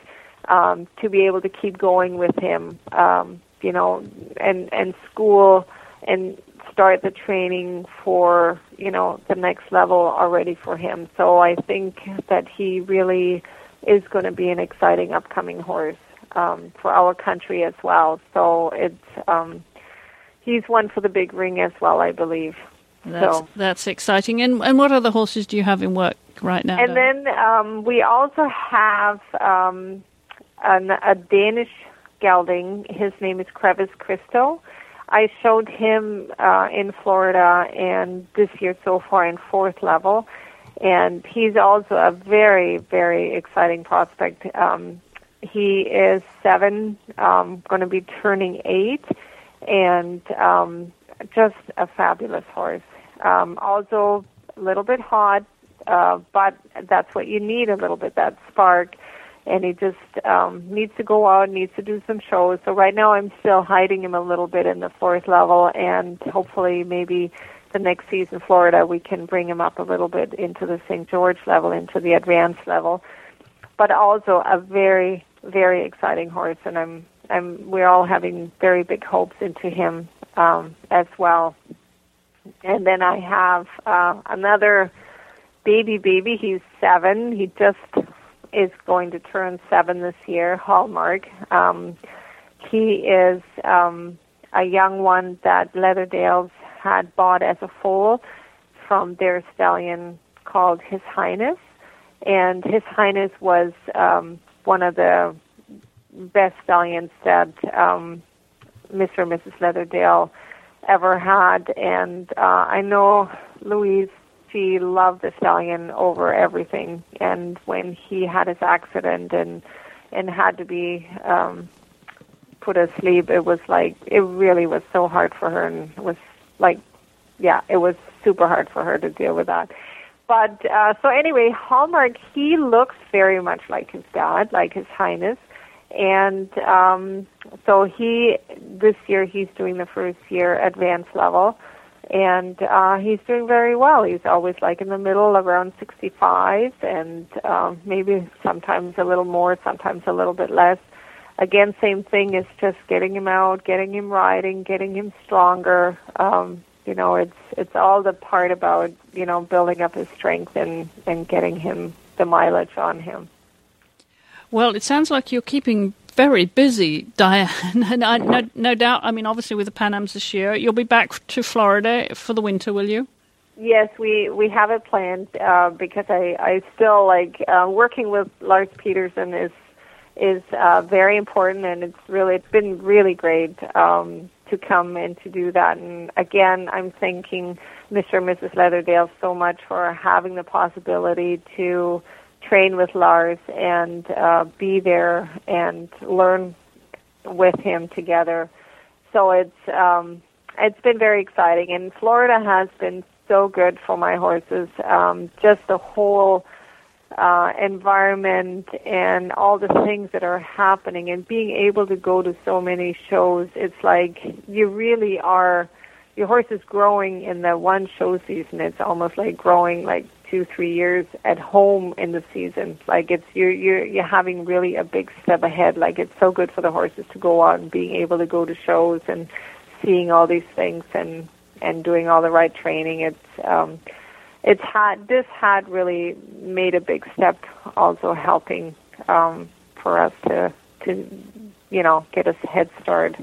um, to be able to keep going with him, um, you know, and and school and start the training for you know the next level already for him. So I think that he really is going to be an exciting upcoming horse um, for our country as well. So it's um, he's one for the big ring as well, I believe. That's, so that's exciting. And and what other horses do you have in work right now? And then um, we also have um, an, a Danish gelding. His name is Crevice Christo. I showed him uh, in Florida, and this year so far in fourth level. And he's also a very, very exciting prospect. Um, he is seven, um, going to be turning eight, and um, just a fabulous horse. Um, also, a little bit hot, uh, but that's what you need a little bit that spark. And he just um, needs to go out, needs to do some shows. So right now, I'm still hiding him a little bit in the fourth level, and hopefully, maybe the next season, Florida, we can bring him up a little bit into the St. George level, into the advanced level. But also a very, very exciting horse, and I'm, I'm, we're all having very big hopes into him um, as well. And then I have uh, another baby baby. He's seven. He just is going to turn seven this year. Hallmark. Um, he is um, a young one that Leatherdales had bought as a foal from their stallion called His Highness, and His Highness was um, one of the best stallions that um, Mr. and Mrs. Leatherdale ever had. And uh, I know Louise, she loved the stallion over everything. And when he had his accident and and had to be um, put asleep, it was like it really was so hard for her, and was like, yeah, it was super hard for her to deal with that. But uh, so anyway, Hallmark, he looks very much like his dad, like His Highness and um, so he this year he's doing the first year advanced level and uh, he's doing very well. He's always like in the middle around 65 and um, maybe sometimes a little more sometimes a little bit less. Again same thing is just getting him out getting him riding getting him stronger. Um, you know it's it's all the part about you know building up his strength and and getting him the mileage on him. Well, it sounds like you're keeping very busy, Diane. And I, no, no doubt, I mean, obviously with the Pan Ams this year, you'll be back to Florida for the winter, will you? Yes, we, we have it planned uh, because I, I still like uh, working with Lars Petersen is is uh, very important, and it's really it's been really great um, to come and to do that. And again, I'm thanking Mr. and Mrs. Leatherdale so much for having the possibility to train with Lars and uh, be there and learn with him together. So it's um, it's been very exciting, and Florida has been so good for my horses. Um, just the whole uh, environment and all the things that are happening and being able to go to so many shows, it's like you really are, your horse is growing in the one show season. It's almost like growing like two, three years at home in the season. Like it's, you're, you're, you're having really a big step ahead. Like it's so good for the horses to go out and being able to go to shows and seeing all these things and, and doing all the right training. It's, um, it's had this had really made a big step, also helping um, for us to to you know get us head start.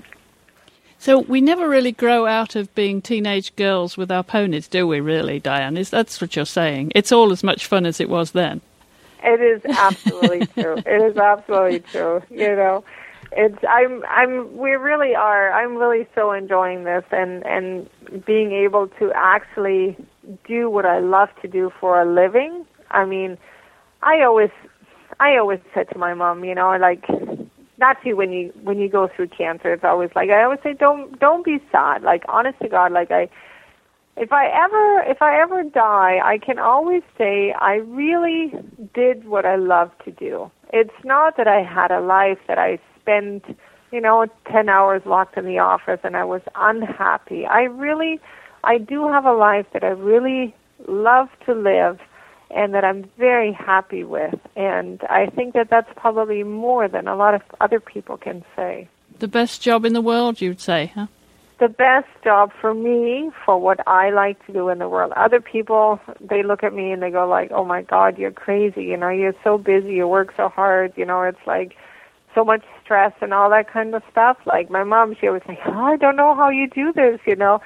So we never really grow out of being teenage girls with our ponies, do we? Really, Diane? Is that's what you're saying? It's all as much fun as it was then. It is absolutely true. It is absolutely true. You know, it's I'm I'm we really are. I'm really so enjoying this and and being able to actually do what I love to do for a living. I mean, I always I always said to my mom, you know, like not to when you when you go through cancer, it's always like I always say don't don't be sad. Like honest to God, like I if I ever if I ever die, I can always say I really did what I love to do. It's not that I had a life that I spent, you know, 10 hours locked in the office and I was unhappy. I really I do have a life that I really love to live and that I'm very happy with. And I think that that's probably more than a lot of other people can say. The best job in the world, you'd say, huh? The best job for me, for what I like to do in the world. Other people, they look at me and they go like, "Oh my God, you're crazy! You know, you're so busy, you work so hard. You know, it's like so much stress and all that kind of stuff." Like my mom, she always say, oh, "I don't know how you do this," you know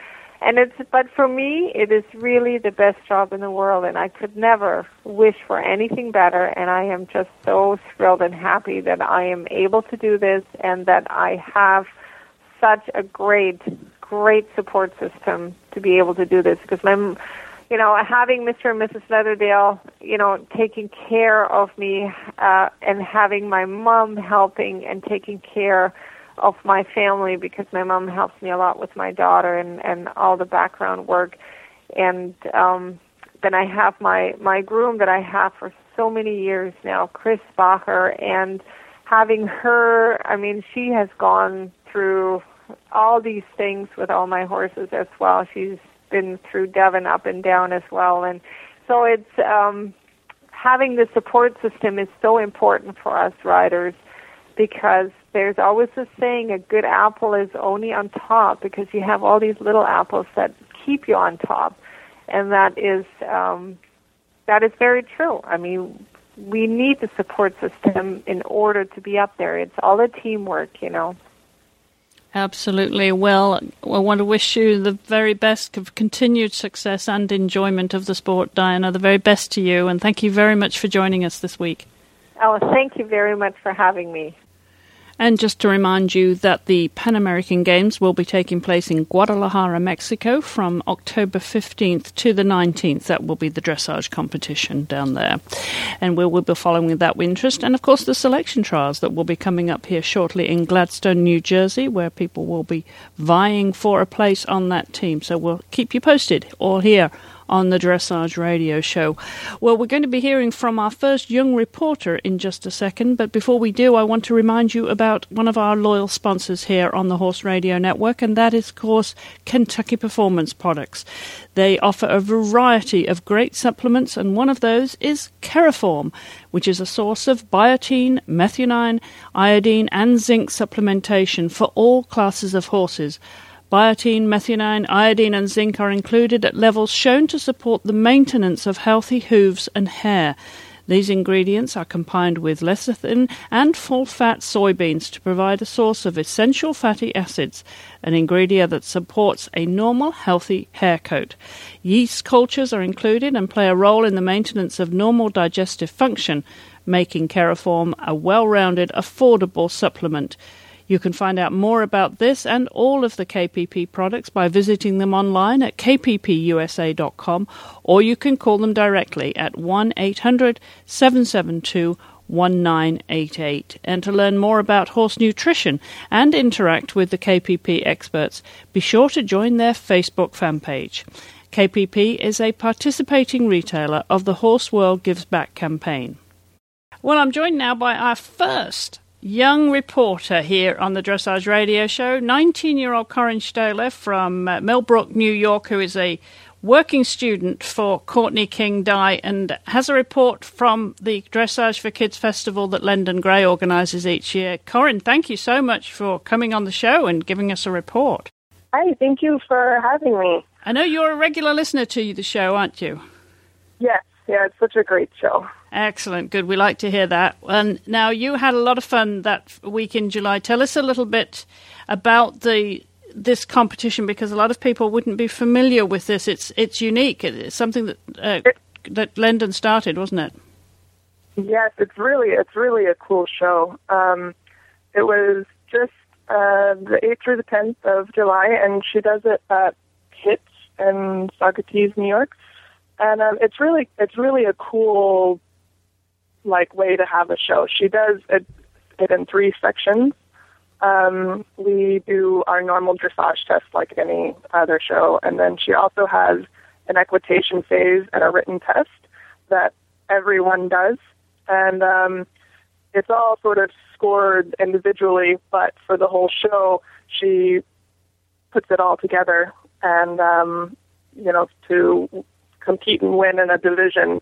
and it's but for me it is really the best job in the world and i could never wish for anything better and i am just so thrilled and happy that i am able to do this and that i have such a great great support system to be able to do this. Because my you know having mr and mrs leatherdale you know taking care of me uh and having my mom helping and taking care of my family because my mom helps me a lot with my daughter and and all the background work. And um then I have my my groom that I have for so many years now Chris Bacher. And having her I mean she has gone through all these things with all my horses as well. She's been through Devon up and down as well. And so it's um having the support system is so important for us riders because there's always a saying a good apple is only on top because you have all these little apples that keep you on top and that is um, that is very true i mean we need the support system in order to be up there it's all a teamwork you know Absolutely. Well, I want to wish you the very best of continued success and enjoyment of the sport, Diana. The very best to you, and thank you very much for joining us this week. Oh, thank you very much for having me. And just to remind you that the Pan American Games will be taking place in Guadalajara, Mexico from October 15th to the 19th. That will be the dressage competition down there. And we will be following that with interest. And of course, the selection trials that will be coming up here shortly in Gladstone, New Jersey, where people will be vying for a place on that team. So we'll keep you posted all here on the Dressage Radio Show. Well, we're going to be hearing from our first young reporter in just a second, but before we do, I want to remind you about one of our loyal sponsors here on the Horse Radio Network, and that is, of course, Kentucky Performance Products. They offer a variety of great supplements, and one of those is Keraform, which is a source of biotin, methionine, iodine, and zinc supplementation for all classes of horses. Biotin, methionine, iodine, and zinc are included at levels shown to support the maintenance of healthy hooves and hair. These ingredients are combined with lecithin and full fat soybeans to provide a source of essential fatty acids, an ingredient that supports a normal, healthy hair coat. Yeast cultures are included and play a role in the maintenance of normal digestive function, making Keraform a well rounded, affordable supplement. You can find out more about this and all of the KPP products by visiting them online at kppusa.com or you can call them directly at 1 800 772 1988. And to learn more about horse nutrition and interact with the KPP experts, be sure to join their Facebook fan page. KPP is a participating retailer of the Horse World Gives Back campaign. Well, I'm joined now by our first young reporter here on the Dressage Radio Show, 19 year old Koryn Staehling from uh, Millbrook, New York, who is a working student for Courtney King Dye and has a report from the Dressage4Kids Festival that Lendon Gray organises each year. Corinne, thank you so much for coming on the show and giving us a report. Hi, thank you for having me. I know you're a regular listener to the show, aren't you? Yes, yeah, it's such a great show. Excellent, good. We like to hear that. And now you had a lot of fun that week in July. Tell us a little bit about the this competition because a lot of people wouldn't be familiar with this. It's it's unique. It's something that uh, that Lendon started, wasn't it? Yes, it's really it's really a cool show. Um, it was just uh, the eighth through the tenth of July, and she does it at HITS and Saugerties, New York. And um, it's really it's really a cool like way to have a show. She does it, it in three sections. Um, we do our normal dressage test like any other show, and then she also has an equitation phase and a written test that everyone does, and um, it's all sort of scored individually, but for the whole show, she puts it all together, and um, you know, to compete and win in a division,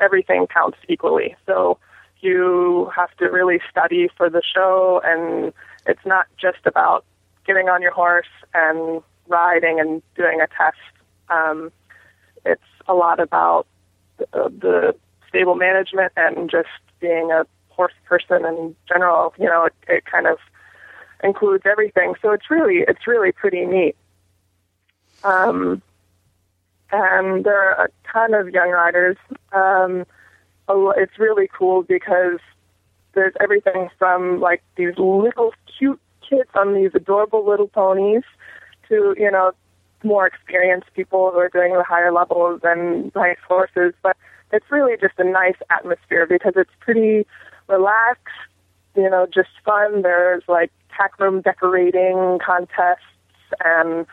everything counts equally. So you have to really study for the show, and it's not just about getting on your horse and riding and doing a test. Um, it's a lot about the, the stable management and just being a horse person in general. You know, it, it kind of includes everything. So it's really it's really pretty neat. Um, and there are a ton of young riders. Um, it's really cool because there's everything from like these little cute kids on these adorable little ponies to you know more experienced people who are doing the higher levels and nice horses. But it's really just a nice atmosphere because it's pretty relaxed. You know, just fun. There's like tack room decorating contests and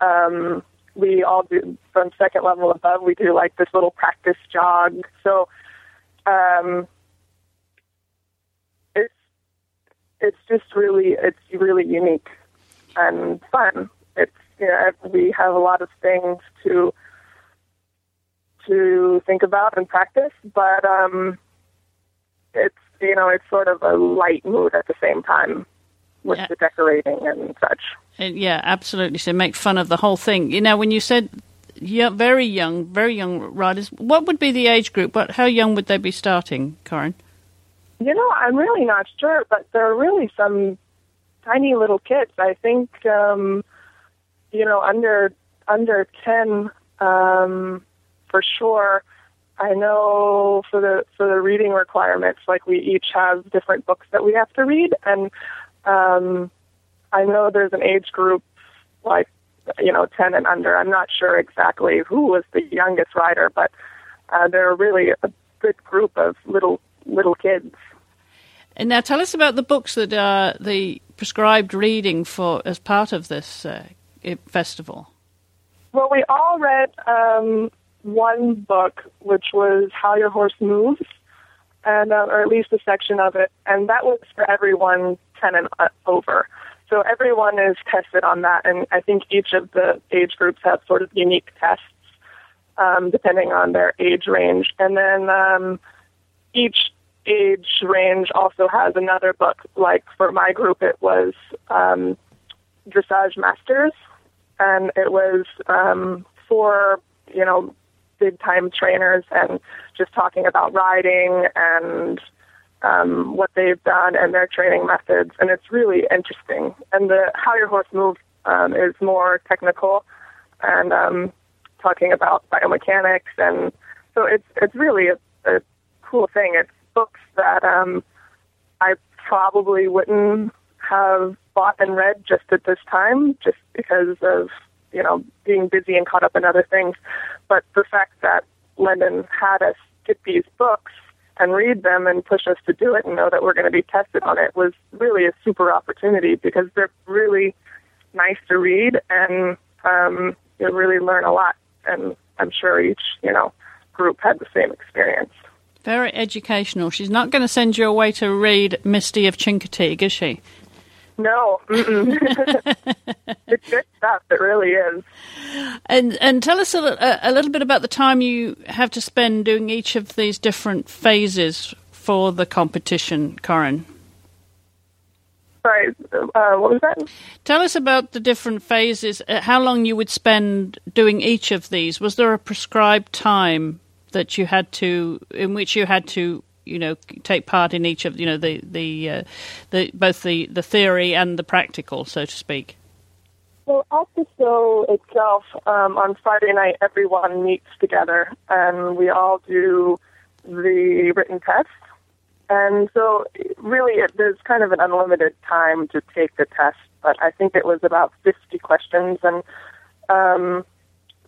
um we all do from second level above we do like this little practice jog. So um it's it's just really it's really unique and fun. It's you know we have a lot of things to to think about and practice but um it's you know it's sort of a light mood at the same time with yeah. the decorating and such. And yeah, absolutely. So make fun of the whole thing. You know, when you said yeah, very young, very young riders, what would be the age group? But how young would they be starting, Koryn? You know, I'm really not sure, but there are really some tiny little kids. I think, um, you know, under under ten um, for sure. I know for the for the reading requirements, like we each have different books that we have to read, and um, I know there's an age group like you know 10 and under. I'm not sure exactly who was the youngest rider, but uh, they're really a good group of little little kids. And now, tell us about the books that are the prescribed reading for as part of this uh, festival. Well, we all read um, one book, which was How Your Horse Moves, and uh, or at least a section of it, and that was for everyone 10 and uh, over. So everyone is tested on that, and I think each of the age groups have sort of unique tests um, depending on their age range. And then um, each age range also has another book. Like for my group, it was um, Dressage Masters, and it was um, for you know big time trainers and just talking about riding and um, what they've done and their training methods, and it's really interesting. And the how your horse moves um, is more technical and um, talking about biomechanics, and so it's it's really a, a cool thing. It's books that um, I probably wouldn't have bought and read just at this time, just because of you know being busy and caught up in other things. But the fact that Lendon had us get these books and read them and push us to do it and know that we're going to be tested on it was really a super opportunity because they're really nice to read and um, you really learn a lot and I'm sure each you know group had the same experience. Very educational. She's not going to send you away to read Misty of Chincoteague, is she? No, it's good stuff. It really is. And and tell us a, a, little bit about the time you have to spend doing each of these different phases for the competition, Koryn. Sorry, uh, what was that? Tell us about the different phases. Uh, how long you would spend doing each of these? Was there a prescribed time that you had to, in which you had to you know take part in each of you know the the uh, the both the the theory and the practical, so to speak. Well, at the show itself, um, on Friday night, everyone meets together and we all do the written test. And so, really, it, there's kind of an unlimited time to take the test, but I think it was about 50 questions. And um,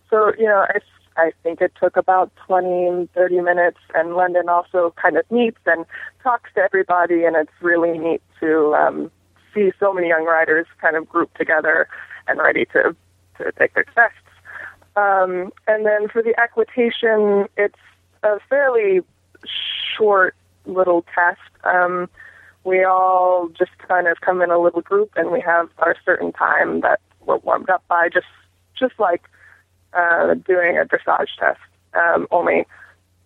so, you know, I I think it took about 20, 30 minutes, and Lendon also kind of meets and talks to everybody, and it's really neat to um, see so many young writers kind of grouped together and ready to, to take their tests. Um, and then for the equitation, it's a fairly short little test. Um, we all just kind of come in a little group, and we have our certain time that we're warmed up by, just just like uh, doing a dressage test. Um, only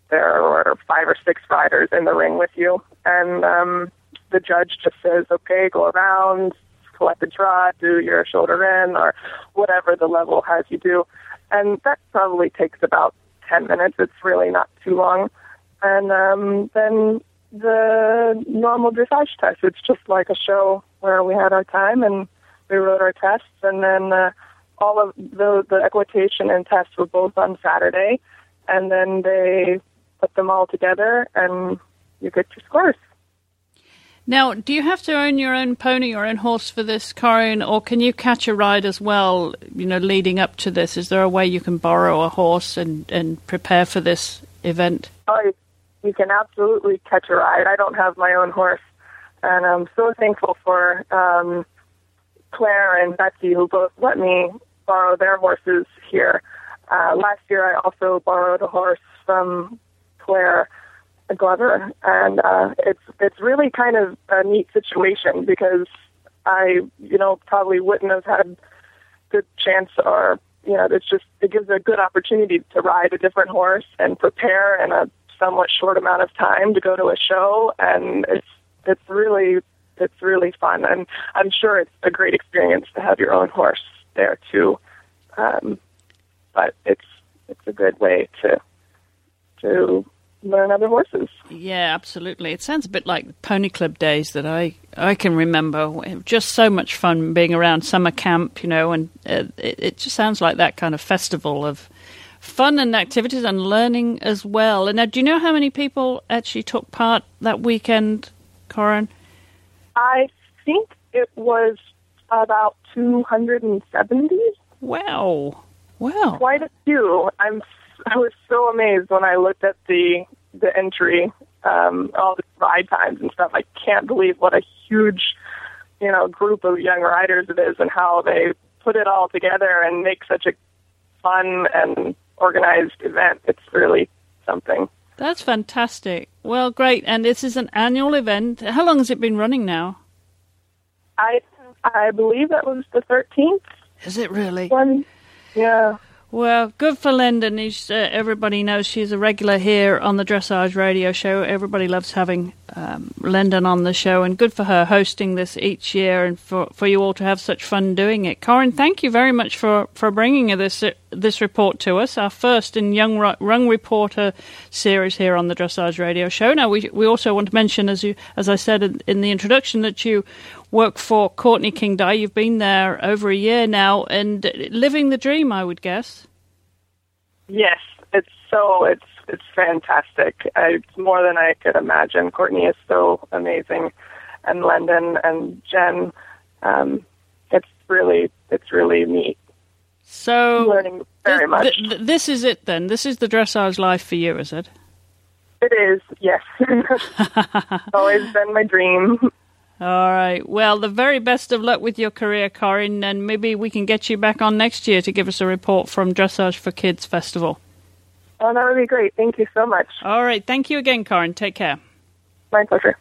there were five or six riders in the ring with you, and um, the judge just says, "Okay, go around, collect the draw, do your shoulder in, or whatever the level has you do," and that probably takes about ten minutes. It's really not too long, and um, then the normal dressage test. It's just like a show where we had our time and we wrote our tests, and then. Uh, all of the the equitation and tests were both on Saturday, and then they put them all together, and you get your scores. Now, do you have to own your own pony or own horse for this, Koryn, or can you catch a ride as well? You know, leading up to this, is there a way you can borrow a horse and and prepare for this event? Oh, you can absolutely catch a ride. I don't have my own horse, and I'm so thankful for um, Claire and Betsy who both let me borrow their horses here. Uh, last year, I also borrowed a horse from Claire Glover, and uh, it's it's really kind of a neat situation because I, you know, probably wouldn't have had good chance or you know, it's just it gives a good opportunity to ride a different horse and prepare in a somewhat short amount of time to go to a show, and it's it's really it's really fun, and I'm sure it's a great experience to have your own horse there too. Um, but it's it's a good way to to learn other horses. Yeah, absolutely. It sounds a bit like Pony Club days that I I can remember. Just so much fun being around summer camp, you know, and uh, it, it just sounds like that kind of festival of fun and activities and learning as well. And now, do you know how many people actually took part that weekend, Koryn? I think it was about 270. Wow. Wow. Quite a few. I'm I was so amazed when I looked at the the entry, um, all the ride times and stuff. I can't believe what a huge, you know, group of young riders it is and how they put it all together and make such a fun and organized event. It's really something. That's fantastic. Well, great. And this is an annual event. How long has it been running now? I I believe that was the 13th. Is it really? One, yeah. Well, good for Lendon. He's, uh, everybody knows she's a regular here on the Dressage Radio Show. Everybody loves having um, Lendon on the show, and good for her hosting this each year, and for, for you all to have such fun doing it. Koryn, thank you very much for, for bringing this uh, this report to us, our first in Young Rung Reporter series here on the Dressage Radio Show. Now, we we also want to mention, as you as I said in, in the introduction, that you work for Courtney King Dye. You've been there over a year now and living the dream, I would guess. Yes, it's so it's it's fantastic. It's more than I could imagine. Courtney is so amazing, and Lendon and Jen. Um, it's really it's really neat. So learning very this, much. Th- this is it then. This is the dressage life for you, is it? It is, yes. Always been my dream. All right. Well, the very best of luck with your career, Koryn, and maybe we can get you back on next year to give us a report from Dressage4Kids Festival. Oh, that would be great. Thank you so much. All right. Thank you again, Koryn. Take care. My pleasure.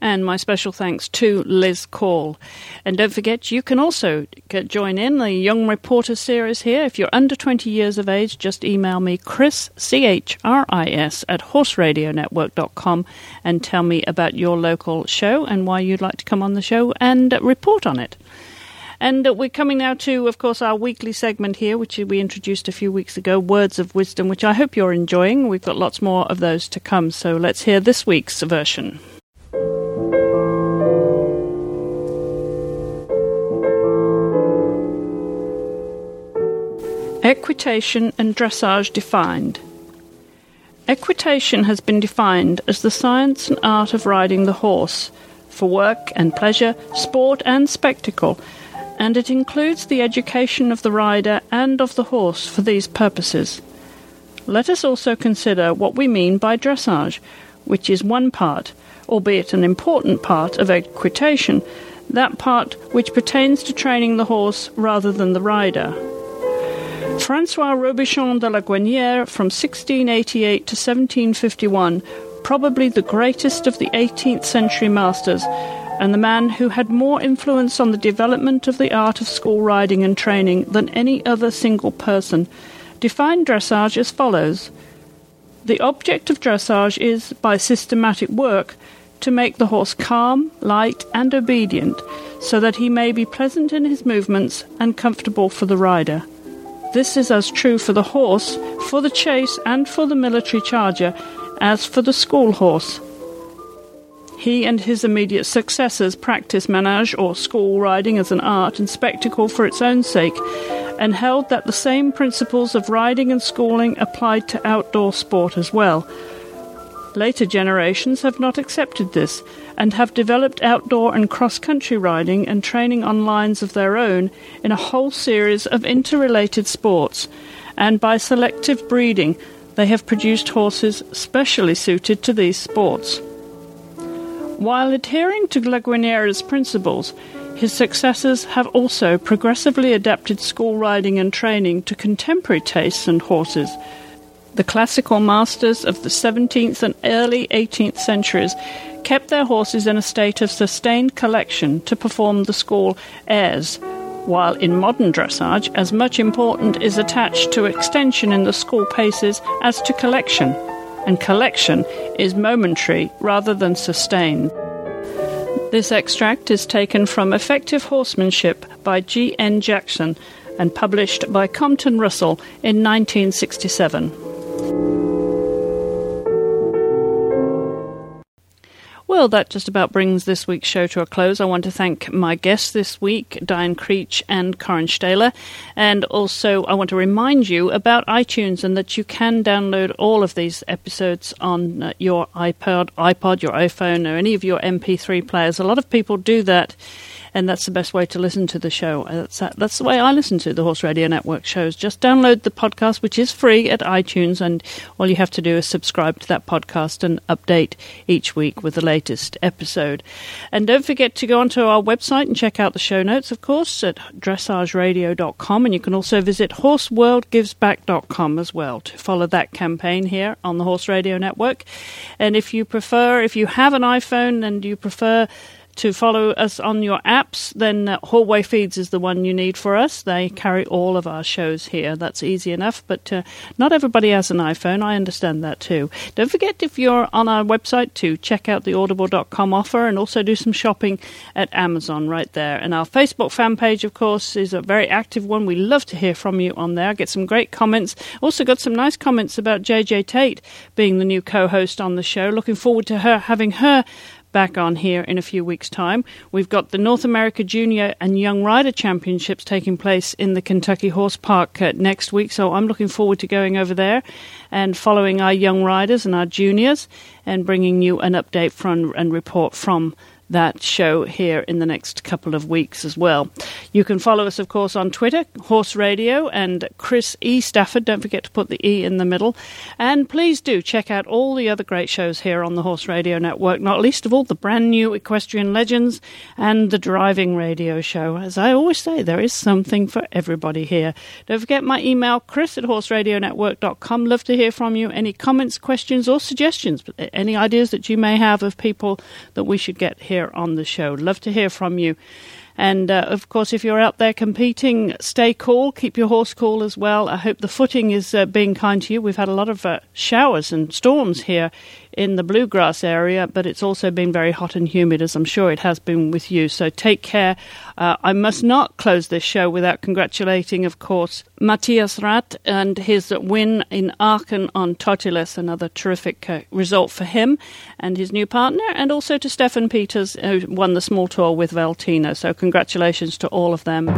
And my special thanks to Liz Call. And don't forget, you can also get, join in the Young Reporter series here. If you're under 20 years of age, just email me, Chris, C-H-R-I-S, at horseradionetwork.com and tell me about your local show and why you'd like to come on the show and report on it. And uh, we're coming now to, of course, our weekly segment here, which we introduced a few weeks ago, Words of Wisdom, which I hope you're enjoying. We've got lots more of those to come, so let's hear this week's version. Equitation and dressage defined. Equitation has been defined as the science and art of riding the horse for work and pleasure, sport and spectacle, and it includes the education of the rider and of the horse for these purposes. Let us also consider what we mean by dressage, which is one part, albeit an important part, of equitation, that part which pertains to training the horse rather than the rider. Francois Robichon de la Guérinière from 1688 to 1751, probably the greatest of the 18th century masters, and the man who had more influence on the development of the art of school riding and training than any other single person, defined dressage as follows The object of dressage is, by systematic work, to make the horse calm, light, and obedient, so that he may be pleasant in his movements and comfortable for the rider. This is as true for the horse, for the chase, and for the military charger as for the school horse. He and his immediate successors practiced manège or school riding as an art and spectacle for its own sake, and held that the same principles of riding and schooling applied to outdoor sport as well. Later generations have not accepted this and have developed outdoor and cross country riding and training on lines of their own in a whole series of interrelated sports, and by selective breeding, they have produced horses specially suited to these sports. While adhering to La Guérinière's principles, his successors have also progressively adapted school riding and training to contemporary tastes and horses. The classical masters of the 17th and early 18th centuries kept their horses in a state of sustained collection to perform the school airs, while in modern dressage, as much importance is attached to extension in the school paces as to collection, and collection is momentary rather than sustained. This extract is taken from Effective Horsemanship by G. N. Jackson and published by Compton Russell in 1967. Well, that just about brings this week's show to a close. I want to thank my guests this week, Diane Creech and Koryn Staehling. And also, I want to remind you about iTunes and that you can download all of these episodes on uh, your iPod, iPod, your iPhone, or any of your MP3 players. A lot of people do that and that's the best way to listen to the show. Uh, that's, that's the way I listen to the Horse Radio Network shows. Just download the podcast, which is free at iTunes, and all you have to do is subscribe to that podcast and update each week with the latest episode. And don't forget to go onto our website and check out the show notes, of course, at dressageradio.com, and you can also visit horseworldgivesback.com as well to follow that campaign here on the Horse Radio Network. And if you prefer, if you have an iPhone and you prefer to follow us on your apps, then uh, Hallway Feeds is the one you need for us. They carry all of our shows here. That's easy enough, but uh, not everybody has an iPhone. I understand that too. Don't forget if you're on our website to check out the audible.com offer and also do some shopping at Amazon right there. And our Facebook fan page, of course, is a very active one. We love to hear from you on there. Get some great comments. Also got some nice comments about JJ Tate being the new co-host on the show. Looking forward to her having her back on here in a few weeks' time. We've got the North America Junior and Young Rider Championships taking place in the Kentucky Horse Park uh, next week, so I'm looking forward to going over there and following our young riders and our juniors and bringing you an update from and report from that show here in the next couple of weeks as well. You can follow us, of course, on Twitter, Horse Radio, and Chris E. Stafford. Don't forget to put the E in the middle. And please do check out all the other great shows here on the Horse Radio Network, not least of all the brand new Equestrian Legends and the Driving Radio Show. As I always say, there is something for everybody here. Don't forget my email, chris at horseradionetwork.com. Love to hear from you. Any comments, questions, or suggestions, any ideas that you may have of people that we should get here here on the show. Love to hear from you. And uh, of course, if you're out there competing, stay cool, keep your horse cool as well. I hope the footing is uh, being kind to you. We've had a lot of uh, showers and storms here in the bluegrass area, but it's also been very hot and humid, as I'm sure it has been with you. So take care. Uh, I must not close this show without congratulating, of course, Matthias Rath and his win in Aachen on Totilas, another terrific uh, result for him and his new partner, and also to Steffen Peters, who won the small tour with Veltina. So congratulations to all of them.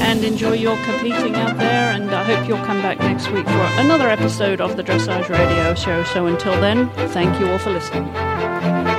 And enjoy your competing out there, and I hope you'll come back next week for another episode of the Dressage Radio Show. So until then, thank you all for listening.